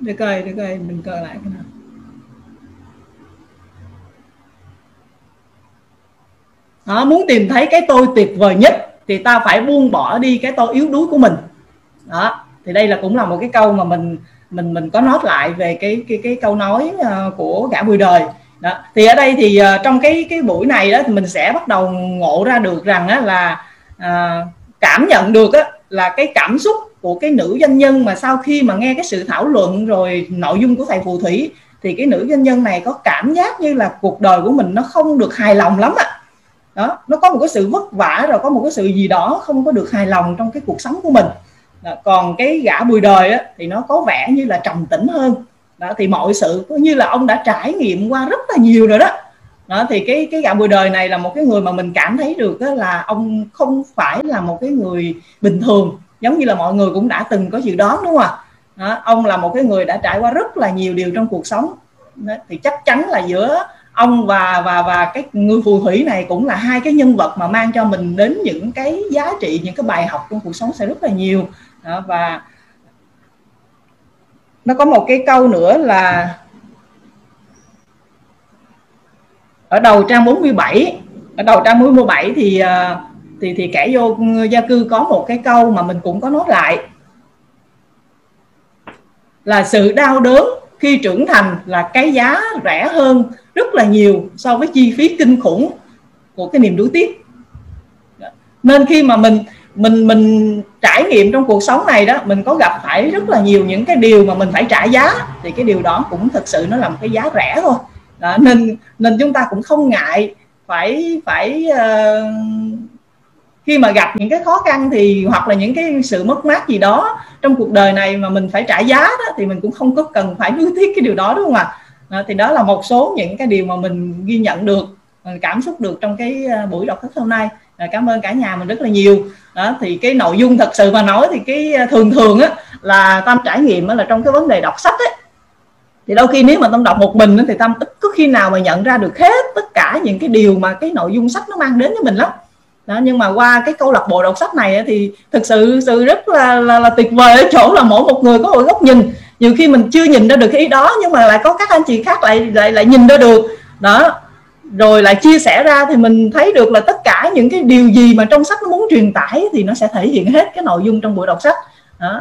Để coi để coi mình coi lại cái nào. Đó, muốn tìm thấy cái tôi tuyệt vời nhất thì ta phải buông bỏ đi cái tôi yếu đuối của mình. Đó thì đây là cũng là một cái câu mà mình mình mình có nói lại về cái cái cái câu nói uh, của gã bùi đời. Đó. Thì ở đây thì uh, trong cái cái buổi này đó thì mình sẽ bắt đầu ngộ ra được rằng á, là uh, cảm nhận được á, là cái cảm xúc của cái nữ doanh nhân mà sau khi mà nghe cái sự thảo luận rồi nội dung của thầy phù thủy thì cái nữ doanh nhân này có cảm giác như là cuộc đời của mình nó không được hài lòng lắm ạ đó nó có một cái sự vất vả rồi có một cái sự gì đó không có được hài lòng trong cái cuộc sống của mình. Ờ, còn cái gã bùi đời á, thì nó có vẻ như là trầm tĩnh hơn. Đó thì mọi sự có như là ông đã trải nghiệm qua rất là nhiều rồi đó. Đó thì cái cái gã bùi đời này là một cái người mà mình cảm thấy được đó là ông không phải là một cái người bình thường giống như là mọi người cũng đã từng có dự đoán đúng không ạ? Đó, ông là một cái người đã trải qua rất là nhiều điều trong cuộc sống. Đó, thì chắc chắn là giữa ông và và và cái người phù thủy này cũng là hai cái nhân vật mà mang cho mình đến những cái giá trị những cái bài học trong cuộc sống sẽ rất là nhiều đó, và nó có một cái câu nữa là ở đầu trang 47 ở đầu trang 47 thì à, thì thì kẻ vô gia cư có một cái câu mà mình cũng có nói lại. Là sự đau đớn khi trưởng thành là cái giá rẻ hơn rất là nhiều so với chi phí kinh khủng của cái niềm đối tiếc. Nên khi mà mình mình mình trải nghiệm trong cuộc sống này đó mình có gặp phải rất là nhiều những cái điều mà mình phải trả giá thì cái điều đó cũng thực sự nó là một cái giá rẻ thôi. Đó, nên nên chúng ta cũng không ngại phải phải uh, khi mà gặp những cái khó khăn thì hoặc là những cái sự mất mát gì đó trong cuộc đời này mà mình phải trả giá đó thì mình cũng không có cần phải nuối tiếc cái điều đó đúng không ạ? À, thì đó là một số những cái điều mà mình ghi nhận được cảm xúc được trong cái ờ, buổi đọc sách hôm nay. À, cảm ơn cả nhà mình rất là nhiều đó thì cái nội dung thật sự mà nói thì cái ờ, thường thường á là tâm trải nghiệm á, là trong cái vấn đề đọc sách ấy. Thì đôi khi nếu mà tâm đọc một mình thì tâm ít có khi nào mà nhận ra được hết tất cả những cái điều mà cái nội dung sách nó mang đến cho mình lắm. Đó nhưng mà qua cái câu lạc bộ đọc sách này thì thực sự sự rất là, là là tuyệt vời ở chỗ là mỗi một người có một góc nhìn. Nhiều khi mình chưa nhìn ra được cái ý đó nhưng mà lại có các anh chị khác lại lại lại nhìn ra được. Đó rồi lại chia sẻ ra thì mình thấy được là tất cả những cái điều gì mà trong sách nó muốn truyền tải thì nó sẽ thể hiện hết cái nội dung trong buổi đọc sách. Đó.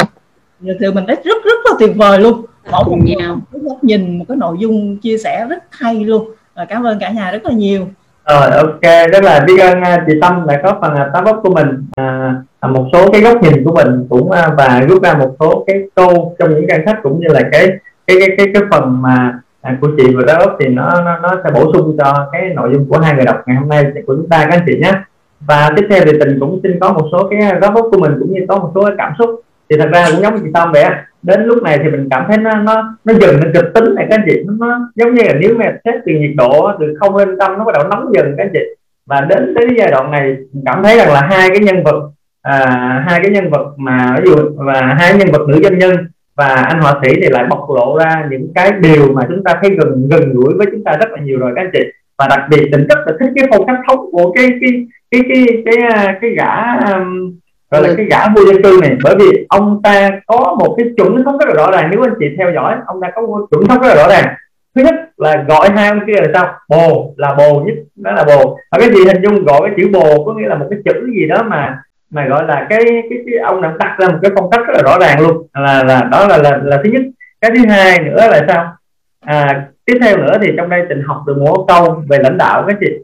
Thì mình thấy rất rất là tuyệt vời luôn. Mỗi một nhau. cái góc nhìn một cái nội dung chia sẻ rất hay luôn. Và cảm ơn cả nhà rất là nhiều. Rồi ok rất là biết ơn à, chị Tâm đã có phần tám góc của mình. À, à, một số cái góc nhìn của mình cũng à, và rút ra một số cái câu trong những trang sách cũng như là cái cái cái cái, cái phần mà à, của chị vừa đó thì nó, nó nó sẽ bổ sung cho cái nội dung của hai người đọc ngày hôm nay của chúng ta các anh chị nhé. Và tiếp theo thì tình cũng xin có một số cái góp ốc của mình cũng như có một số cái cảm xúc. Thì thật ra cũng giống như chị Tâm vậy đến lúc này thì mình cảm thấy nó nó nó dần lên kịch tính này các anh chị. Nó giống như là nếu mà xét từ nhiệt độ từ không lên tâm nó bắt đầu nóng dần các anh chị. Và đến tới giai đoạn này mình cảm thấy rằng là hai cái nhân vật à, hai cái nhân vật mà ví dụ và hai nhân vật nữ doanh nhân và anh họa sĩ thì lại bộc lộ ra những cái điều mà chúng ta thấy gần gần gũi với chúng ta rất là nhiều rồi các anh chị. Và đặc biệt tình rất là thích cái phong cách sống của cái cái cái cái cái cái, cái gã um, gọi là cái gã vô dân cư này. Bởi vì ông ta có một cái chuẩn thống rất là rõ ràng. Nếu anh chị theo dõi ông ta có một chuẩn thống rất là rõ ràng. Thứ nhất là gọi hai ông kia là sao? Bồ là bồ nhất đó là bồ. Và cái gì hình dung gọi cái chữ bồ có nghĩa là một cái chữ gì đó mà mà gọi là cái cái, cái ông đã đặt ra một cái phong cách rất là rõ ràng luôn. Là là đó là là, là thứ nhất. Cái thứ hai nữa là sao? À, tiếp theo nữa thì trong đây tình học được một câu về lãnh đạo cái chị.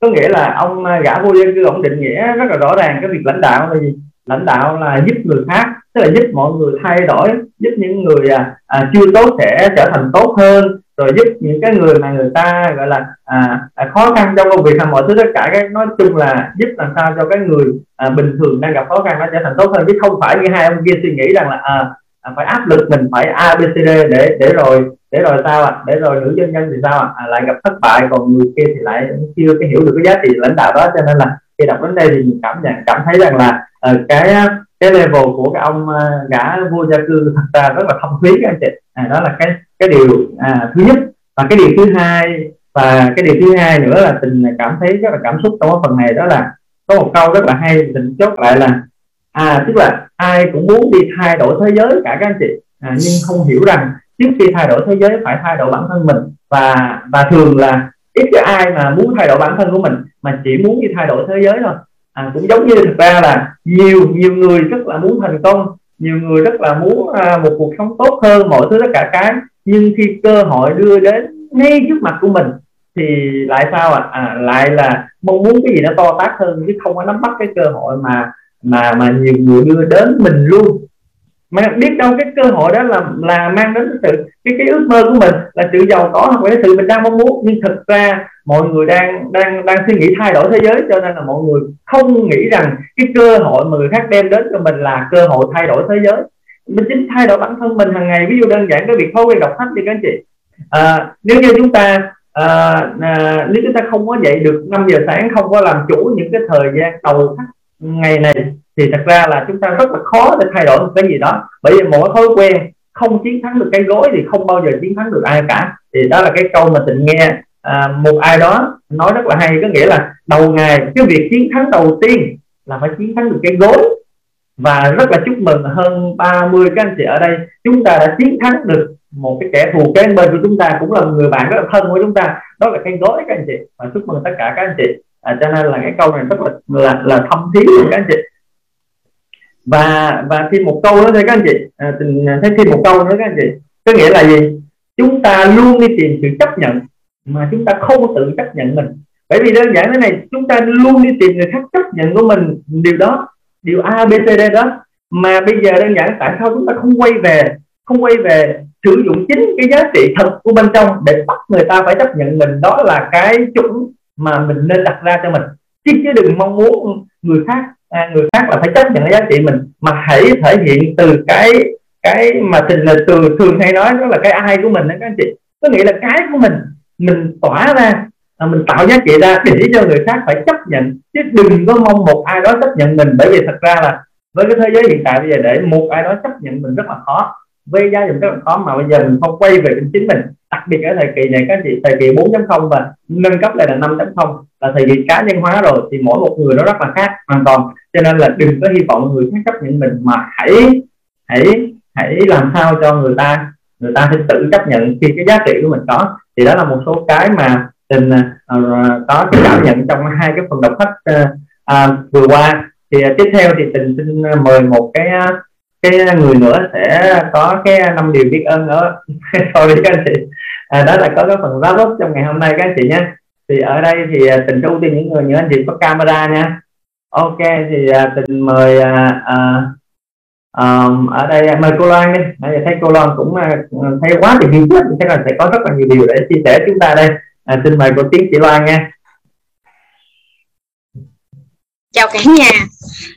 Có nghĩa là ông à, gã vô dân cư ông định nghĩa rất là rõ ràng cái việc lãnh đạo. Là gì lãnh đạo là giúp người khác tức là giúp mọi người thay đổi giúp những người à, à chưa tốt sẽ trở thành tốt hơn rồi giúp những cái người mà người ta gọi là à, à, khó khăn trong công việc hay mọi thứ tất cả cái nói chung là giúp làm sao cho cái người à, bình thường đang gặp khó khăn nó trở thành tốt hơn chứ không phải như hai ông kia suy nghĩ rằng là à, à, phải áp lực mình phải a b c d để để rồi để rồi sao ạ à? để rồi nữ doanh nhân thì sao ạ à? à, lại gặp thất bại còn người kia thì lại chưa cái hiểu được cái giá trị lãnh đạo đó cho nên là khi đọc đến đây thì mình cảm nhận cảm thấy rằng là uh, cái cái level của cái ông uh, gã vua gia cư thật ra rất là thông thúy các anh chị à, đó là cái cái điều à, thứ nhất. Và cái điều thứ hai và cái điều thứ hai nữa là tình cảm thấy rất là cảm xúc trong cái phần này đó là có một câu rất là hay tình chốt lại là à tức là ai cũng muốn đi thay đổi thế giới cả các anh chị. À, nhưng không hiểu rằng trước khi thay đổi thế giới phải thay đổi bản thân mình. Và và thường là ít cho ai mà muốn thay đổi bản thân của mình mà chỉ muốn đi thay đổi thế giới thôi. À, cũng giống như thực ra là nhiều nhiều người rất là muốn thành công nhiều người rất là muốn à, một cuộc sống tốt hơn mọi thứ tất cả cái nhưng khi cơ hội đưa đến ngay trước mặt của mình thì lại sao ạ à? à, lại là mong muốn cái gì nó to tát hơn chứ không có nắm bắt cái cơ hội mà mà mà nhiều người đưa đến mình luôn mà biết đâu cái cơ hội đó là là mang đến sự cái cái ước mơ của mình là sự giàu có hoặc là cái sự mình đang mong muốn. Nhưng thực ra mọi người đang đang đang suy nghĩ thay đổi thế giới cho nên là mọi người không nghĩ rằng cái cơ hội mà người khác đem đến cho mình là cơ hội thay đổi thế giới. Mình chính thay đổi bản thân mình hàng ngày. Ví dụ đơn giản cái việc thói quen đọc sách đi các anh chị. À, nếu như chúng ta à, à, nếu chúng ta không có dậy được 5 giờ sáng không có làm chủ những cái thời gian đầu ngày này thì thật ra là chúng ta rất là khó để thay đổi một cái gì đó. Bởi vì mỗi thói quen không chiến thắng được cái gối thì không bao giờ chiến thắng được ai cả. Thì đó là cái câu mà tịnh nghe à, một ai đó nói rất là hay có nghĩa là đầu ngày cái việc chiến thắng đầu tiên là phải chiến thắng được cái gối. Và rất là chúc mừng hơn 30 các anh chị ở đây chúng ta đã chiến thắng được một cái kẻ thù kế bên của chúng ta cũng là người bạn rất là thân của chúng ta. Đó là cái gối các anh chị. Và chúc mừng tất cả các anh chị à, cho nên là cái câu này rất là là, là thâm thiết các anh chị. Và và thêm một câu nữa thôi các anh chị. À, thêm à, thấy thêm một câu nữa các anh chị. Có nghĩa là gì? Chúng ta luôn đi tìm sự chấp nhận mà chúng ta không tự chấp nhận mình. Bởi vì đơn giản thế này chúng ta luôn đi tìm người khác chấp nhận của mình. Điều đó điều a b c d đó. Mà bây giờ đơn giản tại sao chúng ta không quay về không quay về sử dụng chính cái giá trị thật của bên trong để bắt người ta phải chấp nhận mình? Đó là cái chuẩn mà mình nên đặt ra cho mình. Chứ chứ đừng mong muốn người khác à, người khác là phải chấp nhận cái giá trị mình mà hãy thể hiện từ cái cái mà tình là từ thường hay nói đó là cái ai của mình đó các anh chị. Có nghĩa là cái của mình mình tỏa ra à, mình tạo giá trị ra để cho người khác phải chấp nhận. Chứ đừng có mong một ai đó chấp nhận mình. Bởi vì thật ra là với cái thế giới hiện tại bây giờ để một ai đó chấp nhận mình rất là khó với giá dụng rất là khó mà bây giờ mình không quay về chính mình. Đặc biệt ở thời kỳ này các chị thời kỳ 4.0 và nâng cấp lại là 5.0 là thời kỳ cá nhân hóa rồi thì mỗi một người nó rất là khác hoàn toàn. Cho nên là đừng có hy vọng người khác chấp nhận mình mà hãy hãy hãy làm sao cho người ta người ta phải tự chấp nhận khi cái giá trị của mình có. Thì đó là một số cái mà tình uh, à, à, có cái cảm nhận trong hai cái phần đọc sách uh, uh, vừa qua. Thì uh, tiếp theo thì tình xin mời một cái uh, cái người nữa sẽ có cái năm điều biết ơn nữa [LAUGHS] sorry các anh chị. À, đó là có cái phần wrap up trong ngày hôm nay các anh chị nhé. Thì ở đây thì à, tình sẽ ưu tiên những người như anh chị có camera nha. Ok thì à, tình mời à, à, um, ở đây à, mời cô Loan đi. Bây giờ thấy cô Loan cũng uh, thấy quá thì hiểu quá chắc là sẽ có rất là nhiều điều để chia sẻ chúng ta đây. À, xin mời cô Tiến chị Loan nha chào cả nhà.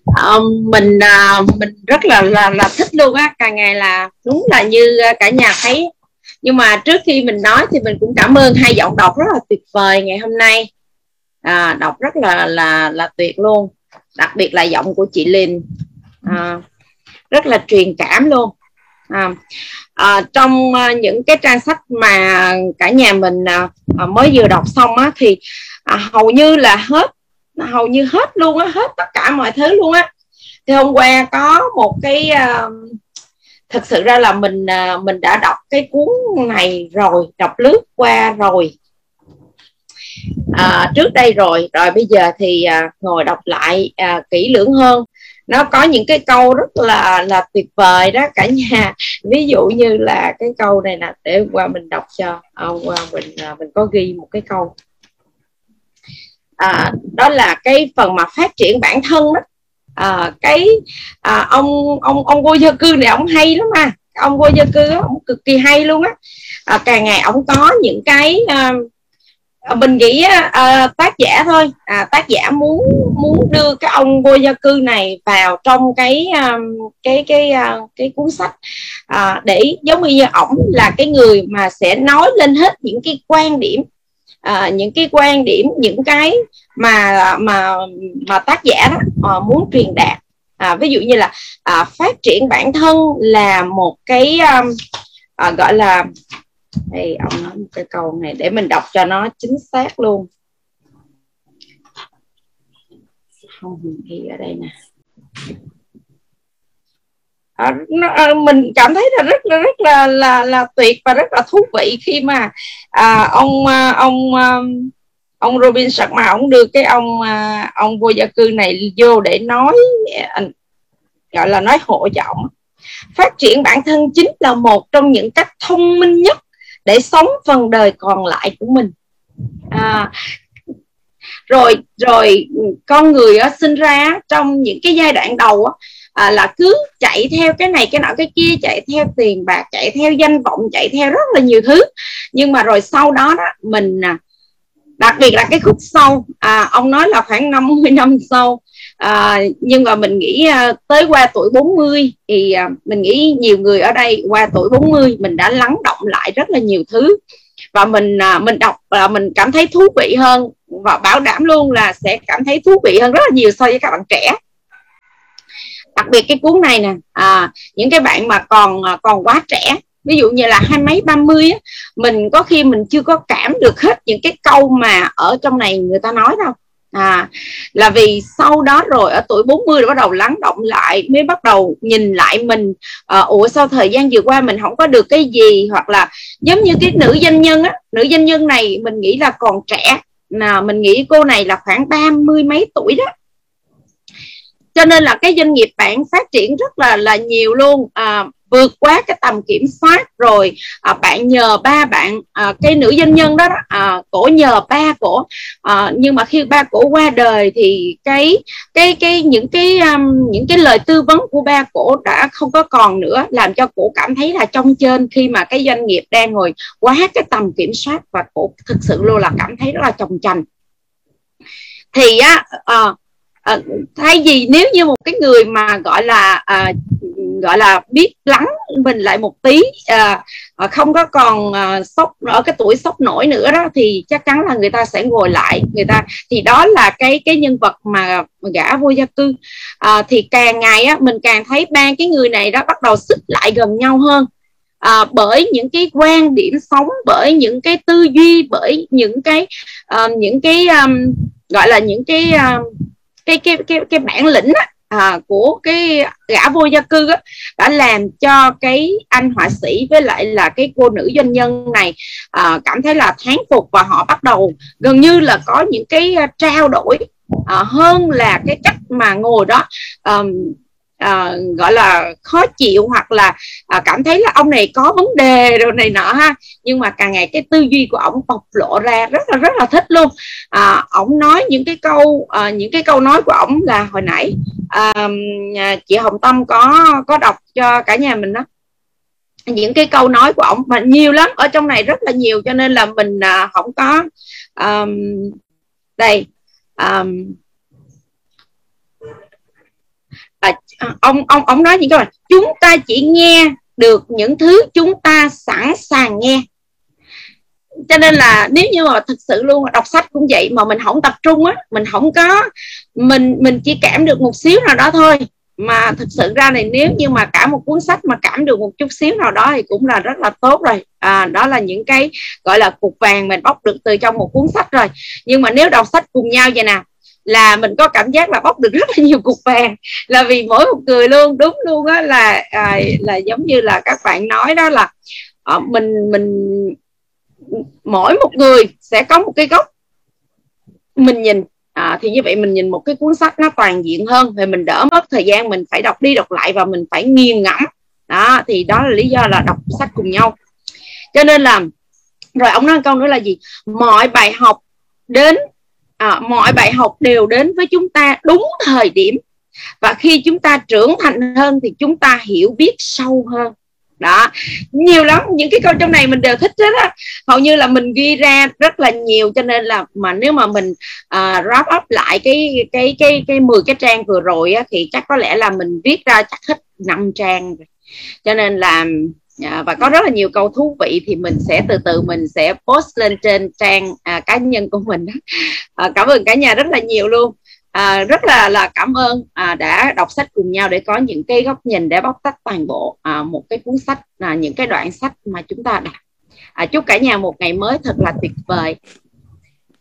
Um, mình uh, mình rất là là là thích luôn á. Càng ngày là đúng là như à, cả nhà thấy. Nhưng mà trước khi mình nói thì mình cũng cảm ơn hai giọng đọc rất là tuyệt vời ngày hôm nay. À, đọc rất là là là tuyệt luôn. Đặc biệt là giọng của chị Linh. À, rất là truyền cảm luôn. À, à, trong à, những cái trang sách mà cả nhà mình à, mới vừa đọc xong á thì à, hầu như là hết hầu như hết luôn á hết tất cả mọi thứ luôn á. Thì hôm qua có một cái ờ, uh, thực sự ra là mình uh, mình đã đọc cái cuốn này rồi đọc lướt qua rồi. Uh, trước đây rồi rồi bây giờ thì uh, ngồi đọc lại uh, kỹ lưỡng hơn. Nó có những cái câu rất là là tuyệt vời đó cả nhà. [LAUGHS] Ví dụ như là cái câu này nè để qua mình đọc cho. À, qua mình mình có ghi một cái câu à, đó là cái phần mà phát triển bản thân đó. À, cái à, ông ông ông vô gia cư này ông hay lắm mà ông vô gia cư ông cực kỳ hay luôn á. À, càng ngày ông có những cái à, à mình nghĩ à, tác giả thôi. À, tác giả muốn muốn đưa cái ông vô gia cư này vào trong cái à, cái cái à, cái cuốn sách. À, để giống như ổng là cái người mà sẽ nói lên hết những cái quan điểm à, những cái quan điểm những cái mà mà mà tác giả đó, à, muốn truyền đạt. À, ví dụ như là à, phát triển bản thân là một cái um, à, gọi là đây ông nói một cái câu này để mình đọc cho nó chính xác luôn. Không ghi ở đây nè à, nó, à, mình cảm thấy là rất là rất là là là tuyệt và rất là thú vị khi mà à, ông à, ông à, ông Robin Sharma ông đưa cái ông à, ông vô gia cư này vô để nói à, gọi là nói hộ giọng phát triển bản thân chính là một trong những cách thông minh nhất để sống phần đời còn lại của mình. À, rồi rồi con người á, sinh ra trong những cái giai đoạn đầu á, à, là cứ chạy theo cái này cái nọ cái kia chạy theo tiền bạc chạy theo danh vọng chạy theo rất là nhiều thứ. Nhưng mà rồi sau đó đó mình à, đặc biệt là cái khúc sau à, ông nói là khoảng 50 năm sau à, nhưng mà mình nghĩ à, tới qua tuổi 40 thì à, mình nghĩ nhiều người ở đây qua tuổi 40 mình đã lắng động lại rất là nhiều thứ. Và mình à, mình đọc là mình cảm thấy thú vị hơn và bảo đảm luôn là sẽ cảm thấy thú vị hơn rất là nhiều so với các bạn trẻ đặc biệt cái cuốn này nè à, những cái bạn mà còn à, còn quá trẻ ví dụ như là hai mấy ba mươi mình có khi mình chưa có cảm được hết những cái câu mà ở trong này người ta nói đâu. À là vì sau đó rồi ở tuổi 40 rồi bắt đầu lắng động lại mới bắt đầu nhìn lại mình à, ủa sau thời gian vừa qua mình không có được cái gì hoặc là giống như cái nữ doanh nhân á nữ doanh nhân này mình nghĩ là còn trẻ là mình nghĩ cô này là khoảng ba mươi mấy tuổi đó cho nên là cái doanh nghiệp bạn phát triển rất là là nhiều luôn. À, vượt quá cái tầm kiểm soát rồi à, bạn nhờ ba bạn à, cái nữ doanh nhân đó à, cổ nhờ ba cổ. À, nhưng mà khi ba cổ qua đời thì cái cái cái những cái um, những cái lời tư vấn của ba cổ đã không có còn nữa làm cho cổ cảm thấy là trong trên khi mà cái doanh nghiệp đang ngồi quá cái tầm kiểm soát và cổ thực sự luôn là cảm thấy rất là chồng chành. Thì á à, à, thay vì nếu như một cái người mà gọi là à, gọi là biết lắng mình lại một tí à, à, không có còn à, sốc ở cái tuổi sốc nổi nữa đó thì chắc chắn là người ta sẽ ngồi lại. Người ta thì đó là cái cái nhân vật mà gã vô gia cư. À, thì càng ngày á mình càng thấy ba cái người này đó bắt đầu xích lại gần nhau hơn. À, bởi những cái quan điểm sống bởi những cái tư duy bởi những cái uh, những cái um, gọi là những cái uh, cái cái cái cái bản lĩnh á, à, của cái gã vô gia cư á, đã làm cho cái anh họa sĩ với lại là cái cô nữ doanh nhân này à, cảm thấy là thán phục và họ bắt đầu gần như là có những cái à, trao đổi à, hơn là cái cách mà ngồi đó um, à, gọi là khó chịu hoặc là à, cảm thấy là ông này có vấn đề rồi này nọ ha. Nhưng mà càng ngày cái tư duy của ông bộc lộ ra rất là rất là thích luôn. À, ông nói những cái câu à, những cái câu nói của ông là hồi nãy à, à, chị Hồng Tâm có có đọc cho cả nhà mình đó. Những cái câu nói của ông mà nhiều lắm ở trong này rất là nhiều cho nên là mình à, không có um, đây um, à, ông ông ông nói những câu là chúng ta chỉ nghe được những thứ chúng ta sẵn sàng nghe. Cho nên là nếu như mà thực sự luôn đọc sách cũng vậy mà mình không tập trung á mình không có mình mình chỉ cảm được một xíu nào đó thôi. Mà thực sự ra này nếu như mà cả một cuốn sách mà cảm được một chút xíu nào đó thì cũng là rất là tốt rồi. À, đó là những cái gọi là cục vàng mình bóc được từ trong một cuốn sách rồi. Nhưng mà nếu đọc sách cùng nhau vậy nào là mình có cảm giác là bóc được rất là nhiều cục vàng. Là vì mỗi một người luôn đúng luôn á là à, là giống như là các bạn nói đó là à, mình mình mỗi một người sẽ có một cái góc mình nhìn. À, thì như vậy mình nhìn một cái cuốn sách nó toàn diện hơn thì mình đỡ mất thời gian mình phải đọc đi đọc lại và mình phải nghiền ngẫm. Đó thì đó là lý do là đọc sách cùng nhau. Cho nên là rồi ông nói câu nữa là gì? Mọi bài học đến à, mọi bài học đều đến với chúng ta đúng thời điểm. Và khi chúng ta trưởng thành hơn thì chúng ta hiểu biết sâu hơn. Đó. Nhiều lắm những cái câu trong này mình đều thích hết á. Hầu như là mình ghi ra rất là nhiều cho nên là mà nếu mà mình uh, wrap up lại cái cái cái cái 10 cái trang vừa rồi á, thì chắc có lẽ là mình viết ra chắc hết năm trang cho nên là À, và có rất là nhiều câu thú vị thì mình sẽ từ từ mình sẽ post lên trên trang à, cá nhân của mình à, cảm ơn cả nhà rất là nhiều luôn. À, rất là là cảm ơn à, đã đọc sách cùng nhau để có những cái góc nhìn để bóc tách toàn bộ à, một cái cuốn sách là những cái đoạn sách mà chúng ta đọc. À, chúc cả nhà một ngày mới thật là tuyệt vời.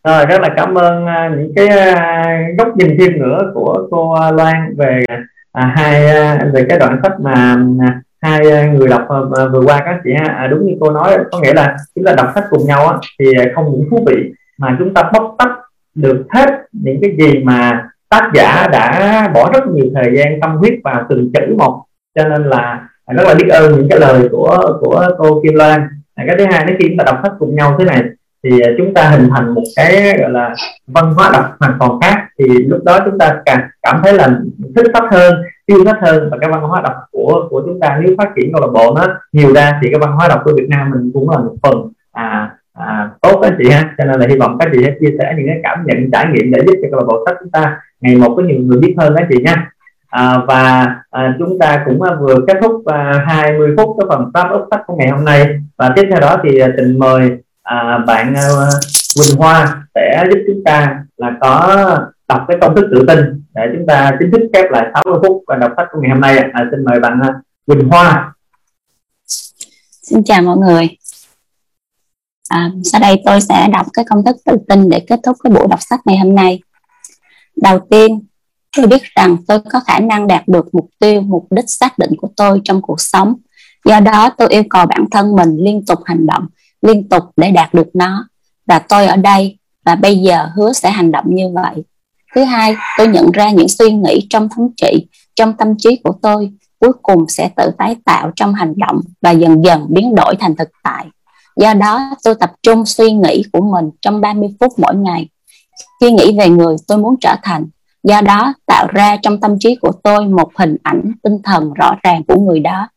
Rồi rất là cảm ơn à, những cái à, góc nhìn thêm nữa của cô à, Loan về à, hai à, về cái đoạn sách mà à, hai ờ, người đọc ờ, vừa qua các chị ha. À, đúng như cô nói có nghĩa là chúng ta đọc sách cùng nhau á, thì không những thú vị mà chúng ta bóc tách được hết những cái gì mà tác giả đã bỏ rất nhiều thời gian tâm huyết vào từng chữ một. Cho nên là rất là biết ơn những cái lời của của cô Kim Loan. Cái thứ hai nếu khi chúng ta đọc sách cùng nhau thế này thì à, chúng ta hình thành một cái gọi là văn hóa đọc hoàn toàn khác. Thì lúc đó chúng ta càng cảm thấy là thích sách hơn yêu thích hơn và cái văn hóa đọc của của chúng ta nếu phát triển câu lạc bộ nó nhiều ra thì cái văn hóa đọc của Việt Nam mình cũng là một phần à, à, tốt đó chị ha. Cho nên là hy vọng các chị sẽ chia sẻ những cái cảm nhận trải nghiệm để giúp cho câu lạc bộ sách chúng ta ngày một có nhiều người biết hơn đó chị nha. À, và à, chúng ta cũng à, vừa kết thúc à, 20 phút cái phần wrap up sách của ngày hôm nay. Và tiếp theo đó thì à, tình mời à, bạn à, Quỳnh Hoa sẽ giúp chúng ta là có đọc cái công thức tự tin để chúng ta chính thức khép lại 60 phút và đọc sách của ngày hôm nay à, xin mời bạn à, Quỳnh Hoa Xin chào mọi người À, sau đây tôi sẽ đọc cái công thức tự tin để kết thúc cái buổi đọc sách ngày hôm nay. Đầu tiên, tôi biết rằng tôi có khả năng đạt được mục tiêu, mục đích xác định của tôi trong cuộc sống. Do đó, tôi yêu cầu bản thân mình liên tục hành động, liên tục để đạt được nó. Và tôi ở đây và bây giờ hứa sẽ hành động như vậy. Thứ hai, tôi nhận ra những suy nghĩ trong thống trị, trong tâm trí của tôi cuối cùng sẽ tự tái tạo trong hành động và dần dần biến đổi thành thực tại Do đó, tôi tập trung suy nghĩ của mình trong 30 phút mỗi ngày. Khi nghĩ về người tôi muốn trở thành, do đó tạo ra trong tâm trí của tôi một hình ảnh tinh thần rõ ràng của người đó.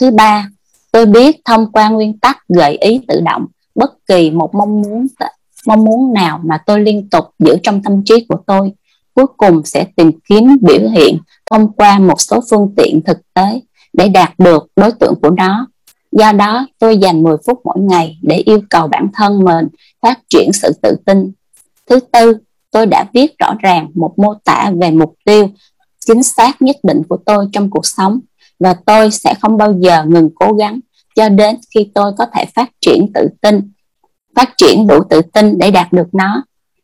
Thứ ba, tôi biết thông qua nguyên tắc gợi ý tự động bất kỳ một mong muốn mong muốn nào mà tôi liên tục giữ trong tâm trí của tôi cuối cùng sẽ tìm kiếm biểu hiện thông qua một số phương tiện thực tế để đạt được đối tượng của nó Do đó, tôi dành 10 phút mỗi ngày để yêu cầu bản thân mình phát triển sự tự tin. Thứ tư, tôi đã viết rõ ràng một mô tả về mục tiêu chính xác nhất định của tôi trong cuộc sống và tôi sẽ không bao giờ ngừng cố gắng cho đến khi tôi có thể phát triển tự tin, phát triển đủ tự tin để đạt được nó.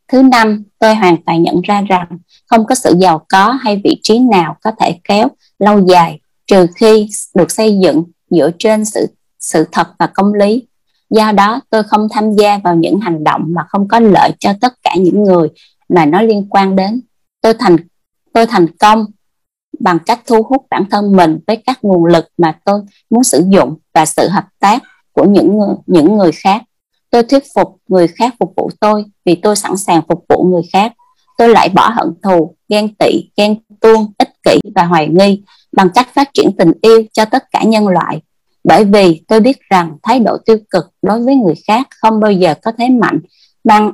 Thứ năm, tôi hoàn toàn nhận ra rằng không có sự giàu có hay vị trí nào có thể kéo lâu dài trừ khi được xây dựng dựa trên sự sự thật và công lý do đó tôi không tham gia vào những hành động mà không có lợi cho tất cả những người mà nó liên quan đến tôi thành tôi thành công bằng cách thu hút bản thân mình với các nguồn lực mà tôi muốn sử dụng và sự hợp tác của những người, những người khác. Tôi thuyết phục người khác phục vụ tôi vì tôi sẵn sàng phục vụ người khác. Tôi lại bỏ hận thù ghen tị ghen tuông ích kỷ và hoài nghi bằng cách phát triển tình yêu cho tất cả nhân loại. Bởi vì tôi biết rằng thái độ tiêu cực đối với người khác không bao giờ có thế mạnh mang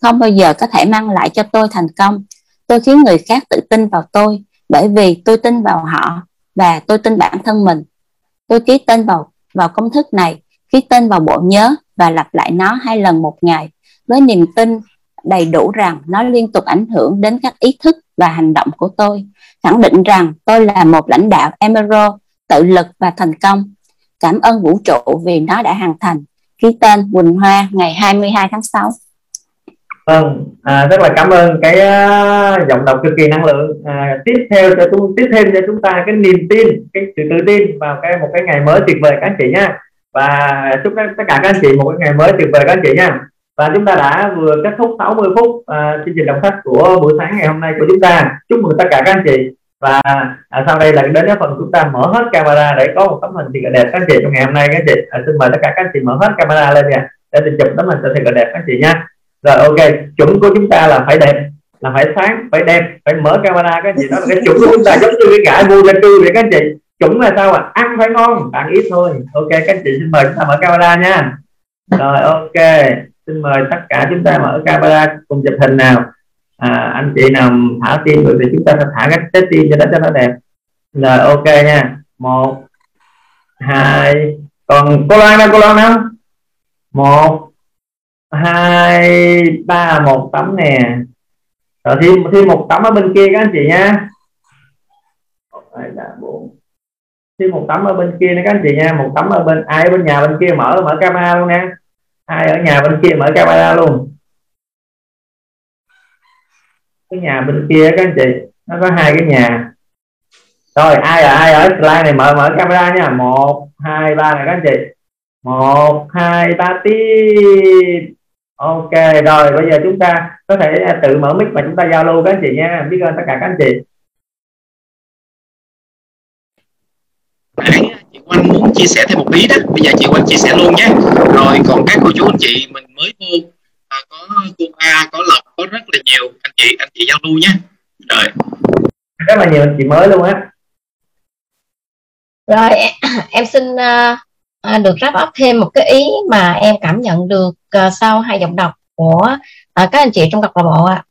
không bao giờ có thể mang lại cho tôi thành công. Tôi khiến người khác tự tin vào tôi bởi vì tôi tin vào họ và tôi tin bản thân mình tôi ký tên vào vào công thức này, ký tên vào bộ nhớ và lặp lại nó hai lần một ngày với niềm tin đầy đủ rằng nó liên tục ảnh hưởng đến các ý thức và hành động của tôi khẳng định rằng tôi là một lãnh đạo emerald, tự lực và thành công Cảm ơn vũ trụ vì nó đã hoàn thành. Ký tên Quỳnh Hoa ngày 22 tháng 6. Vâng, à, rất là cảm ơn cái uh, giọng đọc cực kỳ năng lượng. À, tiếp theo cho chúng tiếp thêm cho chúng ta cái niềm tin, cái sự tự tin vào cái một cái ngày mới tuyệt vời các anh chị nha. Và chúc tất cả các anh chị một cái ngày mới tuyệt vời các anh chị nha. và chúng ta đã vừa kết thúc 60 phút uh, chương trình đọc sách của buổi sáng ngày hôm nay của chúng ta chúc mừng tất cả các anh chị và à, sau đây là đến cái phần chúng ta mở hết camera để có một tấm hình thiệt là đẹp các anh chị trong ngày hôm nay các anh chị à, xin mời tất cả các anh chị mở hết camera lên nha để mình chụp tấm hình cho thiệt là đẹp các anh chị nha rồi ok chuẩn của chúng ta là phải đẹp là phải sáng phải đẹp phải mở camera cái gì đó là cái chuẩn của chúng ta giống như cái gã mua lên cư vậy các anh chị. Chuẩn là sao à ăn phải ngon bạn ít thôi. Ok các anh chị xin mời chúng ta mở camera nha. Rồi ok xin mời tất cả chúng ta mở camera cùng chụp hình nào. À, anh chị nào thả tim rồi thì chúng ta sẽ thả cái trái tim cho nó cho nó đẹp. Rồi ok nha. Một hai còn cô Loan đâu cô Loan đâu? Một hai, ba, một tấm nè. Rồi, thêm thêm một tấm ở bên kia các anh chị nha. Hai, ba, bốn. Thêm một tấm ở bên kia nữa các anh chị nha. Một tấm ở bên, ai ở bên nhà bên kia mở mở camera luôn nha. Ai ở nhà bên kia mở camera luôn. Cái nhà bên kia các anh chị, nó có hai cái nhà. Rồi, ai ở ai ở slide này mở mở camera nha. Một, hai, ba này các anh chị. Một, hai, ba, tiếp ok rồi bây giờ chúng ta có thể tự mở mic và chúng ta giao lưu các anh chị nha. Biết ơn tất cả các anh chị. Nãy chị Quanh muốn chia sẻ thêm một ý đó. Bây giờ chị Quanh chia sẻ luôn nhé. Rồi còn các cô chú anh chị mình mới vô à, có cô A có Lộc có rất là nhiều anh chị anh chị giao lưu nhé. Rồi. Rất là nhiều anh chị mới luôn á. Rồi em xin uh, À, được ráp ấp thêm một cái ý mà em cảm nhận được à, sau hai giọng đọc của à, các anh chị trong câu lạc bộ ạ.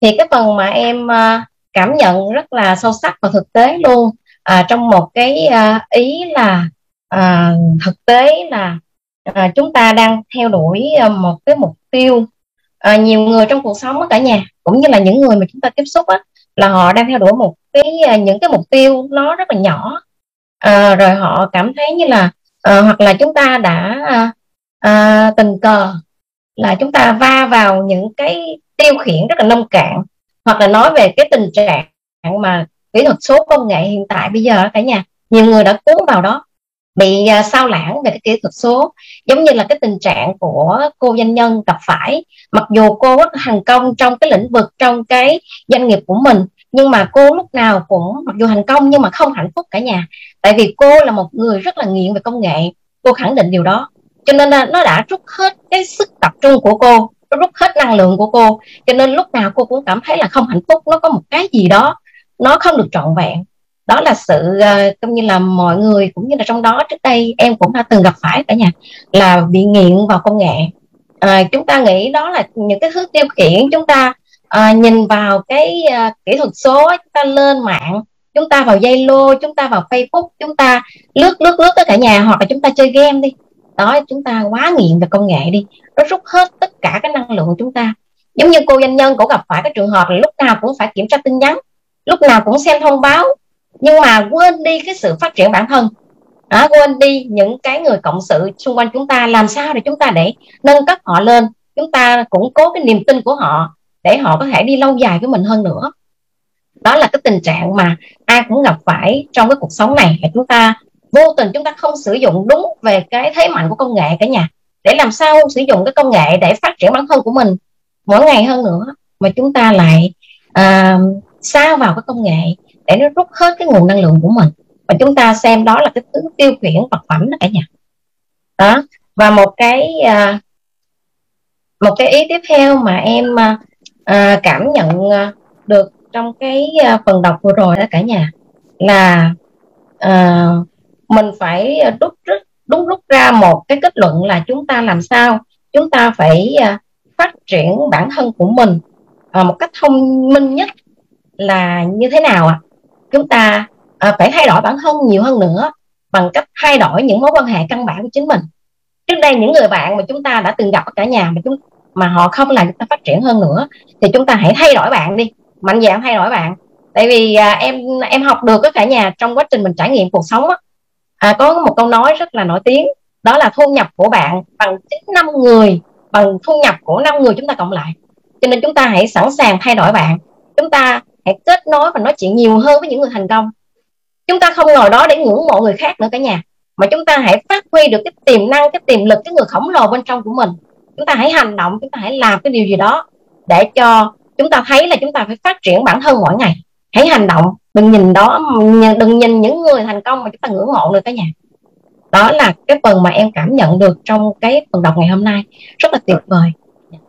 Thì cái phần mà em à, cảm nhận rất là sâu sắc và thực tế luôn à, trong một cái à, ý là à, thực tế là à, chúng ta đang theo đuổi à, một cái mục tiêu à, nhiều người trong cuộc sống cả nhà cũng như là những người mà chúng ta tiếp xúc á, là họ đang theo đuổi một cái à, những cái mục tiêu nó rất là nhỏ à, rồi họ cảm thấy như là à, hoặc là chúng ta đã à, tình cờ là chúng ta va vào những cái tiêu khiển rất là nông cạn hoặc là nói về cái tình trạng mà kỹ thuật số công nghệ hiện tại bây giờ cả nhà nhiều người đã cuốn vào đó bị uh, sao lãng về cái kỹ thuật số. Giống như là cái tình trạng của cô doanh nhân gặp phải mặc dù cô rất thành công trong cái lĩnh vực trong cái doanh nghiệp của mình nhưng mà cô lúc nào cũng mặc dù thành công nhưng mà không hạnh phúc cả nhà. Tại vì cô là một người rất là nghiện về công nghệ. Cô khẳng định điều đó. Cho nên là nó đã rút hết cái sức tập trung của cô nó rút hết năng lượng của cô. Cho nên lúc nào cô cũng cảm thấy là không hạnh phúc nó có một cái gì đó nó không được trọn vẹn. Đó là sự uh, cũng như là mọi người cũng như là trong đó trước đây em cũng đã từng gặp phải cả nhà là bị nghiện vào công nghệ. À, chúng ta nghĩ đó là những cái thứ tiêu khiển chúng ta à, nhìn vào cái à, kỹ thuật số chúng ta lên mạng chúng ta vào Zalo chúng ta vào Facebook chúng ta lướt lướt lướt tất cả nhà hoặc là chúng ta chơi game đi. Đó chúng ta quá nghiện về công nghệ đi. Nó rút hết tất cả cái năng lượng của chúng ta. Giống như cô doanh nhân cũng gặp phải cái trường hợp là lúc nào cũng phải kiểm tra tin nhắn lúc nào cũng xem thông báo nhưng mà quên đi cái sự phát triển bản thân. À, quên đi những cái người cộng sự xung quanh chúng ta làm sao để chúng ta để nâng cấp họ lên. Chúng ta củng cố cái niềm tin của họ để họ có thể đi lâu dài với mình hơn nữa. Đó là cái tình trạng mà ai cũng gặp phải trong cái cuộc sống này. Là chúng ta vô tình chúng ta không sử dụng đúng về cái thế mạnh của công nghệ cả nhà. Để làm sao sử dụng cái công nghệ để phát triển bản thân của mình mỗi ngày hơn nữa mà chúng ta lại à, sao vào cái công nghệ để nó rút hết cái nguồn năng lượng của mình. Và chúng ta xem đó là cái thứ tiêu khiển vật phẩm đó cả nhà. Đó. Và một cái uh, một cái ý tiếp theo mà em à, à, cảm nhận à, được trong cái à, phần đọc vừa rồi đó cả nhà là à, mình phải rút rút đúng rút ra một cái kết luận là chúng ta làm sao chúng ta phải à, phát triển bản thân của mình à, một cách thông minh nhất là như thế nào ạ à? chúng ta à, phải thay đổi bản thân nhiều hơn nữa bằng cách thay đổi những mối quan hệ căn bản của chính mình trước đây những người bạn mà chúng ta đã từng gặp ở cả nhà mà chúng mà họ không làm chúng ta phát triển hơn nữa thì chúng ta hãy thay đổi bạn đi. Mạnh dạn thay đổi bạn. Tại vì à, em em học được ở cả nhà trong quá trình mình trải nghiệm cuộc sống á, à, có một câu nói rất là nổi tiếng đó là thu nhập của bạn bằng chính năm người bằng thu nhập của năm người chúng ta cộng lại. Cho nên chúng ta hãy sẵn sàng thay đổi bạn. Chúng ta hãy kết nối và nói chuyện nhiều hơn với những người thành công. Chúng ta không ngồi đó để ngưỡng mộ người khác nữa cả nhà mà chúng ta hãy phát huy được cái tiềm năng cái tiềm lực cái người khổng lồ bên trong của mình chúng ta hãy hành động chúng ta hãy làm cái điều gì đó để cho chúng ta thấy là chúng ta phải phát triển bản thân mỗi ngày. Hãy hành động đừng nhìn đó đừng nhìn những người thành công mà chúng ta ngưỡng mộ được cả nhà. Đó là cái phần mà em cảm nhận được trong cái phần đọc ngày hôm nay. Rất là tuyệt vời.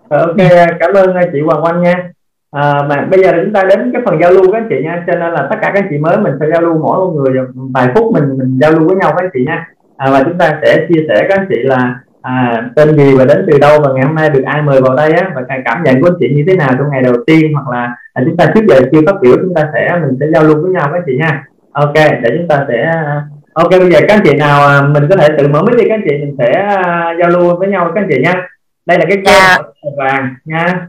Ok cảm ơn chị Hoàng Oanh nha. À, mà bây giờ chúng ta đến cái phần giao lưu các anh chị nha. Cho nên là tất cả các anh chị mới mình sẽ giao lưu mỗi một người vài phút mình mình giao lưu với nhau với anh chị nha. À, và chúng ta sẽ chia sẻ các anh chị là à, tên gì và đến từ đâu và ngày hôm nay được ai mời vào đây á? Và cảm nhận của anh chị như thế nào trong ngày đầu tiên hoặc là à, chúng ta trước giờ chưa phát biểu chúng ta sẽ mình sẽ giao lưu với nhau anh chị nha ok để chúng ta sẽ ok bây giờ các anh chị nào à, mình có thể tự mở mic đi các anh chị mình sẽ uh, giao lưu với nhau các anh chị nha. Đây là cái dạ. vàng nha.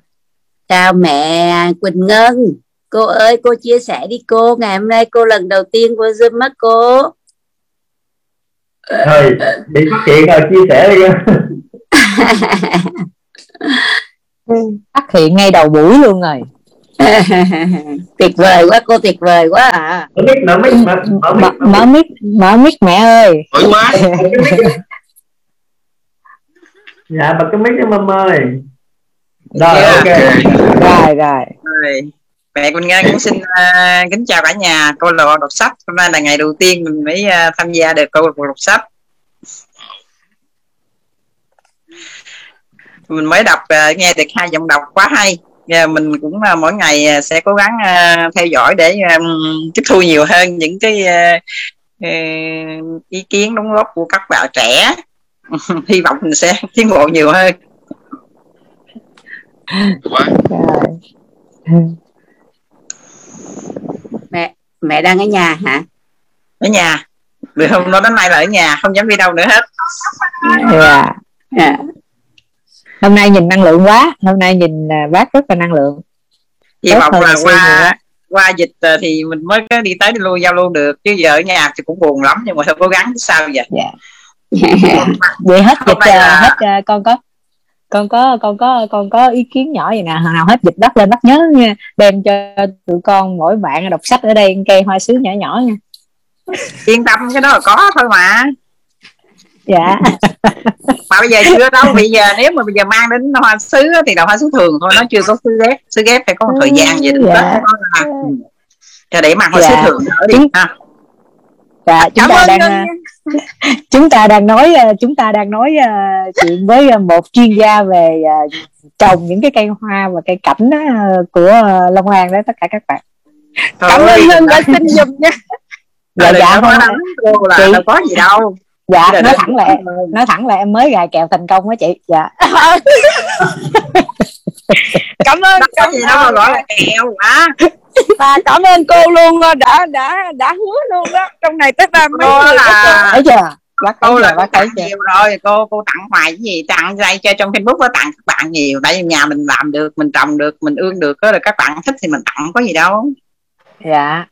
Chào mẹ Quỳnh Ngân. Cô ơi cô chia sẻ đi cô. Ngày hôm nay cô lần đầu tiên vô zoom á cô rồi bị phát hiện rồi chia sẻ đi. [LAUGHS] Phát hiện ngay đầu buổi luôn rồi. [LAUGHS] Tuyệt vời quá cô tuyệt vời quá à. Mở mic mở mic mở mic mở mic. Mở mic mẹ ơi. Hỏi quá dạ bật cái mic cho mâm ơi. Rồi ok. Rồi rồi. Rồi. Mẹ Quỳnh Ngân cũng xin uh, kính chào cả nhà. Câu lạc bộ đọc sách. Hôm nay là ngày đầu tiên mình mới uh, tham gia được câu lạc bộ đọc sách. Mình mới đọc uh, nghe được hai giọng đọc quá hay. Và mình cũng uh, mỗi ngày uh, sẽ cố gắng uh, theo dõi để um, tiếp thu nhiều hơn những cái uh, uh, ý kiến đóng góp của các bạn trẻ. [LAUGHS] Hy vọng mình sẽ tiến bộ nhiều hơn. Quá mẹ mẹ đang ở nhà hả? Ở nhà. Từ hôm đó đến nay là ở nhà không dám đi đâu nữa hết. Dạ. À. hôm nay nhìn năng lượng quá. Hôm nay nhìn à, bác rất là năng lượng. Hy vọng là qua qua dịch ờ, thì mình mới có đi tới đi lui giao lưu được. Chứ giờ ở nhà thì cũng buồn lắm nhưng mà thôi cố gắng sao vậy? Dạ. Vậy hết dịch à, là- hết à, con có con có con có con có ý kiến nhỏ vậy nè. Hồi nào hết dịch đất lên đất nhớ nha. Đem cho tụi con mỗi bạn đọc sách ở đây cây hoa sứ nhỏ nhỏ nha. [LAUGHS] Yên tâm cái đó là có thôi mà. Dạ. [LAUGHS] Mà bây giờ chưa đâu. Bây giờ nếu mà bây giờ mang đến hoa sứ thì là hoa sứ thường thôi. Nó chưa có sứ ghép. Sứ ghép phải có một thời gian vậy Dạ. Nó là ừ. để mặc hoa sứ Dạ. thường nữa đi ha dạ chúng Cảm ta ơn đang nha. [LAUGHS] chúng ta đang nói à, chúng ta đang nói à, chuyện với một chuyên gia về trồng những cái cây hoa và cây cảnh á, của Long An đó tất cả các bạn. Trời cảm ơn Ngân đã xin giùm nha. Dạ dạ không cô là chị- đâu có gì đâu. Dạ nói thẳng là em nói thẳng là em mới gài kèo thành công á chị. Dạ. [LAUGHS] [LAUGHS] Cảm ơn có gì đâu mà gọi là kẹo hả và cảm ơn cô luôn ờ, đã đã đã hứa luôn đó trong này tất cả mấy người là thấy chưa? Bác cô là bác thấy tặng chưa nhiều rồi cô cô tặng hoài cái gì tặng đây cho trong facebook có tặng các bạn nhiều. Tại vì nhà mình làm được mình trồng được mình ương được đó là các bạn thích thì mình tặng có gì đâu. Dạ.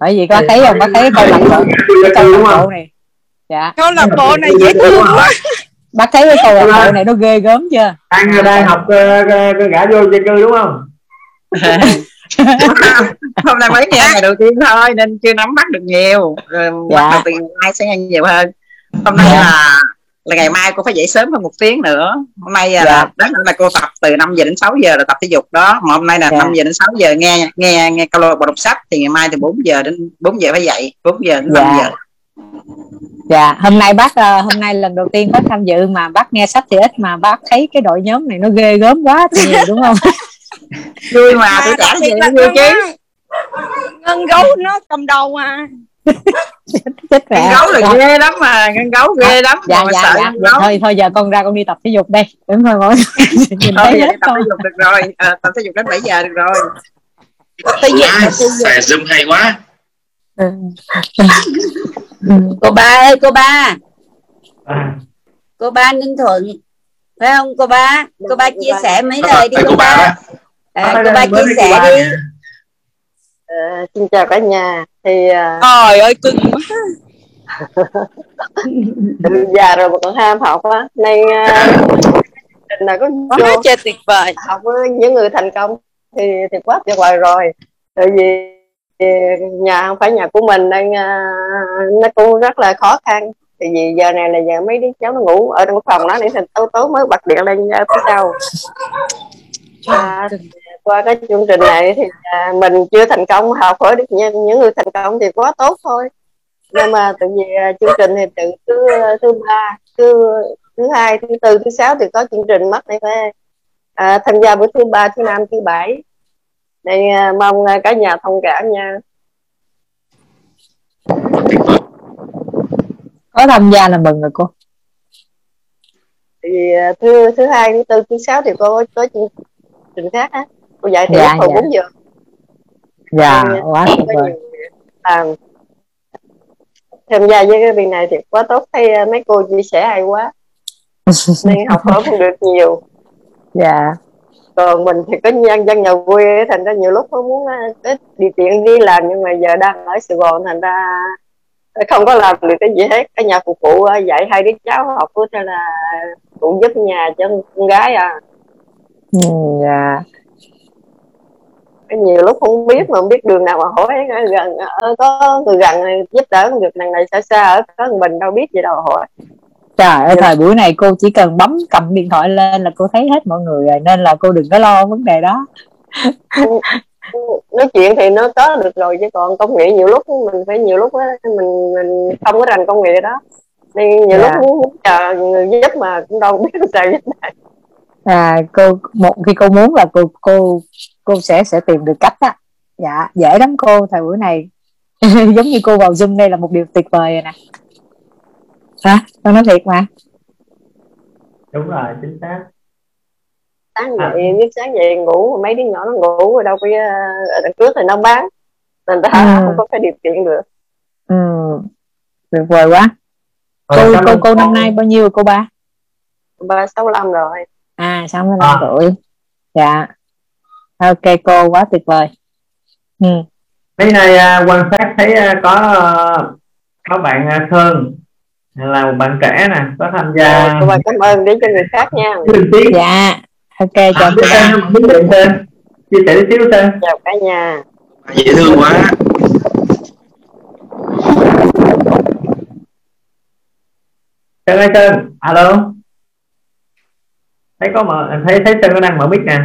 Bởi vì bác thấy không? Bác thấy câu lạc bộ cái câu lạc bộ này. Dạ. Câu lạc bộ này dễ thương quá. Bác thấy cái câu lạc bộ này nó ghê gớm chưa? Đang đang học uh, gã vô dân cư đúng không [LAUGHS] hôm nay mới nghe ngày đầu tiên thôi nên chưa nắm bắt được nhiều rồi Dạ. bắt đầu từ ngày mai sẽ nghe nhiều hơn hôm nay là là ngày mai cô phải dậy sớm hơn một tiếng nữa hôm nay là Dạ. đó là cô tập từ 5 giờ đến 6 giờ là tập thể dục đó mà hôm nay là Dạ. 5 giờ đến 6 giờ nghe nghe nghe câu lạc bộ đọc sách thì ngày mai từ 4 giờ đến 4 giờ phải dậy 4 giờ đến 5 Dạ. giờ dạ hôm nay bác ờ, hôm nay lần đầu tiên bác tham dự mà bác nghe sách thì ít mà bác thấy cái đội nhóm này nó ghê gớm quá thì nhiều đúng không [LAUGHS] vui mà tuổi trẻ gì vui Ngân chứ. ngân gấu nó cầm đầu mà. Chết mẹ gấu là Dạ. ghê lắm mà con gấu ghê lắm dạ mà dạ sợ dạ, dạ gấu. Thôi thôi giờ con ra con đi tập thể dục đây. Đúng rồi mọi người. [LAUGHS] Nhìn thôi thấy giờ hết đi tập thể dục được rồi. À, tập thể dục đến 7 giờ được rồi. Quá xài zoom hay quá. Cô ba ơi cô ba. À, cô ba ninh thuận phải không cô ba? Cô ba chia sẻ mấy lời đi cô ba. đó. À, cô ba chia sẻ đi. Ờ, xin chào cả nhà. Thì à, trời ơi cưng quá. [LAUGHS] Già rồi mà còn ham học á. Nên à, mình là có [LAUGHS] quá vô trời tuyệt vời. học với những người thành công. Thì thì quá tuyệt vời rồi. Tại vì nhà không phải nhà của mình nên à, nó cũng rất là khó khăn. Thì vì giờ này là giờ mấy đứa cháu nó ngủ ở trong phòng đó để thành tối tối mới bật điện lên ra phía sau. À, qua cái chương trình này thì à, mình chưa thành công học hỏi được những những người thành công thì quá tốt thôi. Nhưng mà tự vì à, chương trình thì từ thứ thứ ba thứ thứ hai thứ tư thứ sáu thì có chương trình mất này phải à, tham gia buổi thứ ba thứ năm thứ bảy. Nên à, mong à, cả nhà thông cảm nha. Có tham gia là mừng rồi cô. Thì à, thứ thứ hai thứ tư thứ sáu thì cô có chương trình khác á cô dạy từ Dạ, hồi dạ. bốn giờ. Dạ Nên, quá tuyệt vời. làm tham gia với cái việc này thì quá tốt. Thấy à, mấy cô chia sẻ hay quá. [LAUGHS] Nên học hỏi cũng được nhiều. Dạ. Còn mình thì có nhân dân nhà quê thành ra nhiều lúc có muốn à, có điều kiện đi làm nhưng mà giờ đang ở Sài Gòn thành ra không có làm được cái gì hết. Cái nhà phục vụ à, dạy hai đứa cháu học thế là cũng giúp nhà cho con gái à. Ừ, dạ. Cái nhiều lúc không biết mà không biết đường nào mà hỏi. Gần ờ, có người gần giúp đỡ được đằng này xa xa ở có mình đâu biết gì đâu hỏi. Trời ơi thời buổi này cô chỉ cần bấm cầm điện thoại lên là cô thấy hết mọi người rồi nên là cô đừng có lo vấn đề đó. Nói chuyện thì nó có được rồi chứ còn công nghệ nhiều lúc mình phải nhiều lúc á, mình mình không có rành công nghệ đó. Nên nhiều Dạ. lúc muốn, muốn chờ người giúp mà cũng đâu biết sao giúp được à cô một khi cô muốn là cô cô cô sẽ sẽ tìm được cách á. Dạ dễ lắm cô thời buổi này. [LAUGHS] Giống như cô vào zoom đây là một điều tuyệt vời rồi nè. Hả? Con nói thiệt mà. Đúng rồi chính xác. Sáng dậy biết sáng dậy ngủ mấy đứa nhỏ nó ngủ rồi đâu có ở đằng trước thì nó bán. Nên ta Ừ. không có cái điều kiện được. Ừ tuyệt vời quá. Cô Ờ, cô ơn cô năm nay bao nhiêu cô ba? Ba sáu năm rồi à sáu mươi lăm À. tuổi dạ. Ok cô quá tuyệt vời. Ừ. mấy nay à, quan sát thấy à, có à, có bạn à, Sơn là một bạn trẻ nè có tham gia. Rồi, cô ba cảm ơn để cho người khác nha. Dạ ok à, chào tên không biết tên tên. Chia sẻ tí xíu tên. Chào cả nhà. Dễ thương quá. Sơn ơi Sơn alo thấy có mở thấy thấy Sơn có đang mở mic nè.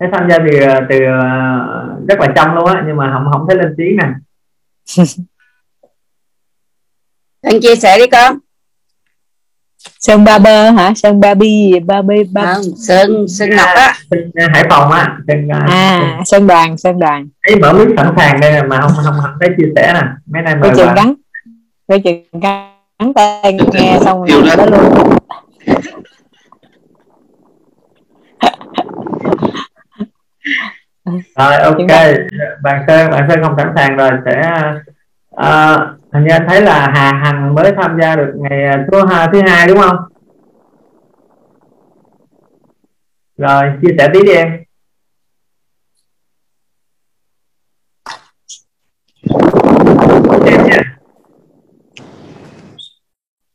Thấy tham gia từ từ à, rất là trong luôn á nhưng mà không không thấy lên tiếng nè. [LAUGHS] Sơn chia sẻ đi con. Sơn ba bơ hả? Sơn ba bi ba bi ba không Sơn Sơn Ngọc á. Sơn à, Hải Phòng á Sơn à, à sơn đoàn sơn đoàn. Thấy mở mic sẵn sàng đây nè mà không không không thấy chia sẻ nè. Mấy nay mời bạn gắn coi chừng gắn tay nghe xong rồi đó luôn. Rồi ok. Bạn sơn bạn sơn không sẵn sàng rồi sẽ à, hình như anh thấy là hà hằng mới tham gia được ngày thứ hai thứ hai đúng không? Rồi chia sẻ tí đi Em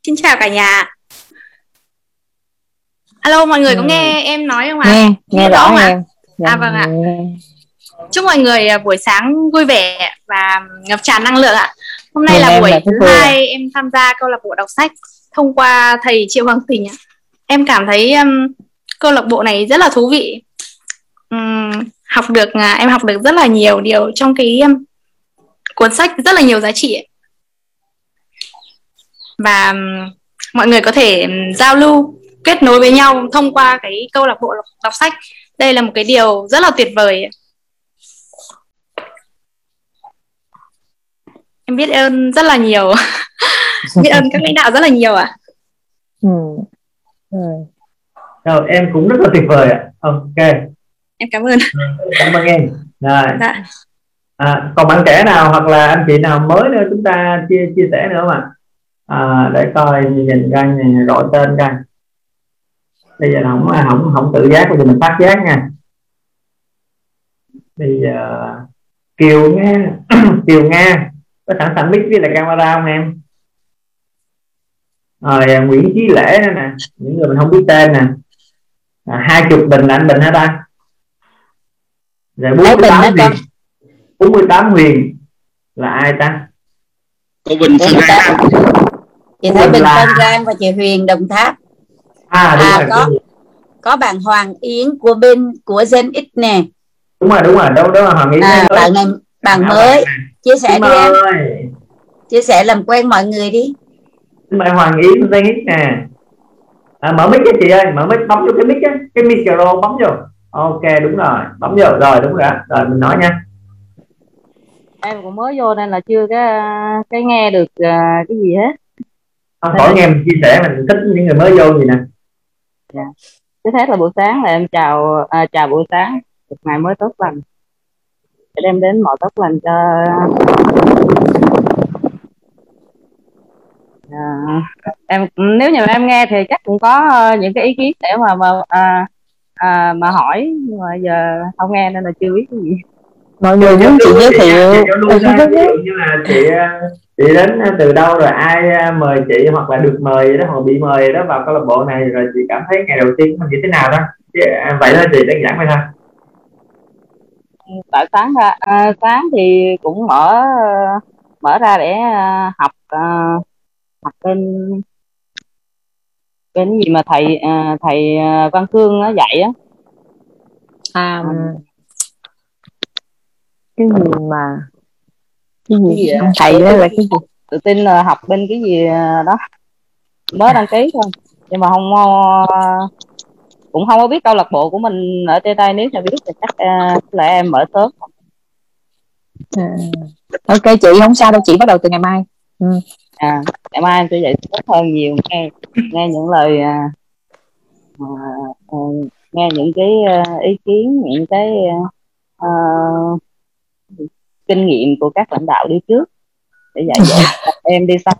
Xin chào cả nhà. Alo mọi người có nghe em nói không ạ? nghe nghe rõ không ạ? em Dạ, À vâng ạ. Chúc mọi người à, buổi sáng vui vẻ và ngập tràn năng lượng ạ. Hôm nay Nhìn là em buổi là thứ hai em tham gia câu lạc bộ đọc sách thông qua thầy Triệu Hoàng Tình ạ. Em cảm thấy um, câu lạc bộ này rất là thú vị. Ừm, học được à, em học được rất là nhiều điều trong cái um, cuốn sách rất là nhiều giá trị ạ. Và mọi người có thể giao lưu kết nối với nhau thông qua cái câu lạc bộ đọc sách. Đây là một cái điều rất là tuyệt vời em biết ơn rất là nhiều. [LAUGHS] Biết ơn các lãnh đạo rất là nhiều ạ. Ừ. Ừ. rồi em cũng rất là tuyệt vời ạ. Ok. Em cảm ơn. Cảm ơn em. Rồi. Dạ. à, còn bạn trẻ nào hoặc là anh chị nào mới nữa chúng ta chia chia sẻ nữa mà à, để coi nhìn coi nhìn gọi tên coi. Bây giờ là không không không tự giác bây giờ mình phát giác nha. Bây giờ kiều nga [CLEARS THROAT] kiều nga có sẵn sàng mic với lại camera không em? Rồi à, nguyễn chí lễ nữa nè. Những người mình không biết tên nè. À, hai chục bình là anh bình hả ta? Rồi bình 48 hả con? huyền. 48 huyền là ai ta? Cô Bình Sơn Lan ha. Chị thấy Bình Tân Giang và chị Huyền Đồng Tháp. À, đúng à rồi, có đúng có bạn Hoàng Yến của bên của Gen X nè. Đúng rồi đúng rồi đâu đó là hoàng ý à, mới. bạn này bạn mới. chia sẻ Xin đi em. chia sẻ làm quen mọi người đi. Mời hoàng ý tên ít nè. À, mở mic cho chị ơi mở mic bấm vô cái mic á cái micro bấm vô. Ok đúng rồi bấm vô. Rồi đúng rồi rồi mình nói nha. Em cũng mới vô nên là chưa cái cái nghe được à, cái gì hết khỏi nghe mình chia sẻ mình thích những người mới vô gì nè. Dạ. trước hết là buổi sáng là em chào à, chào buổi sáng. Một ngày mới tốt lành. Để đem đến mọi tốt lành cho à, em nếu như em nghe thì chắc cũng có ờ, những cái ý kiến để mà mà à, à, mà hỏi nhưng mà giờ không nghe nên là chưa biết cái gì mọi người muốn chị giới thiệu như là chị chị đến từ đâu rồi ai mời chị hoặc là được mời đó hoặc bị mời đó vào câu lạc bộ này rồi chị cảm thấy ngày đầu tiên của mình như thế nào đó. À, vậy là chị đơn giản vậy thôi. Tại sáng ra à, sáng thì cũng mở mở ra để à, học à, học bên bên gì mà thầy à, thầy à, Văn Cương nó dạy á. À cái gì mà cái cái gì gì ông ạ? thầy đó là cái gì tự tin là học bên cái gì đó mới đăng ký thôi nhưng mà không ờ, cũng không có biết câu lạc bộ của mình ở trên đây nếu mà biết thì chắc à, là em mở sớm à. ok chị không sao đâu chị bắt đầu từ ngày mai ừ. à ngày mai em sẽ dạy tốt hơn nhiều nghe nghe những lời à, à, à, nghe những cái ý kiến những cái à, kinh nghiệm của các lãnh đạo đi trước để dạy dỗ em đi sau.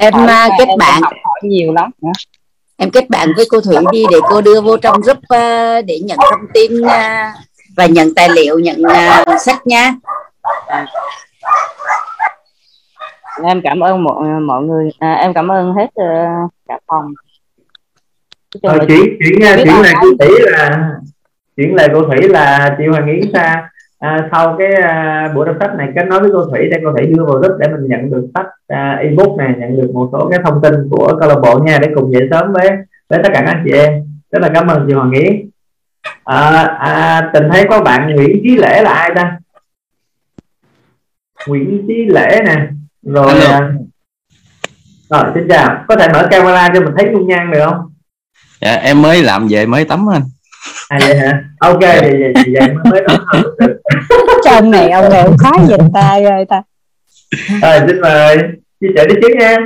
Em hỏi à, kết em bạn. hỏi nhiều lắm. Nữa. em kết bạn với cô Thủy đi để cô đưa vô trong group à, để nhận thông tin à, và nhận tài liệu nhận sách nha. Em cảm ơn mọi mọi người. À, em cảm ơn hết uh, cả phòng. Rồi là chuyển chuyển chuyển lại cô thủy là chuyển lại cô thủy là chị hoàng yến sa à, sau cái à, buổi đọc sách này kết nối với cô thủy để cô thủy đưa vào group để mình nhận được sách à, ebook này nhận được một số cái thông tin của câu lạc bộ nha để cùng dậy sớm với với tất cả các anh chị em. Rất là cảm ơn chị hoàng yến à, à, tình thấy có bạn nguyễn chí lễ là ai ta? Nguyễn chí lễ nè. Rồi à, rồi xin chào. Có thể mở camera cho mình thấy dung nhan được không? Dạ em mới làm về mới tắm anh à vậy hả? Ok vậy vậy vậy, vậy mới đó chân này ông này ông khoái giùm ta ơi ta. Rồi xin mời chia sẻ đi trước nha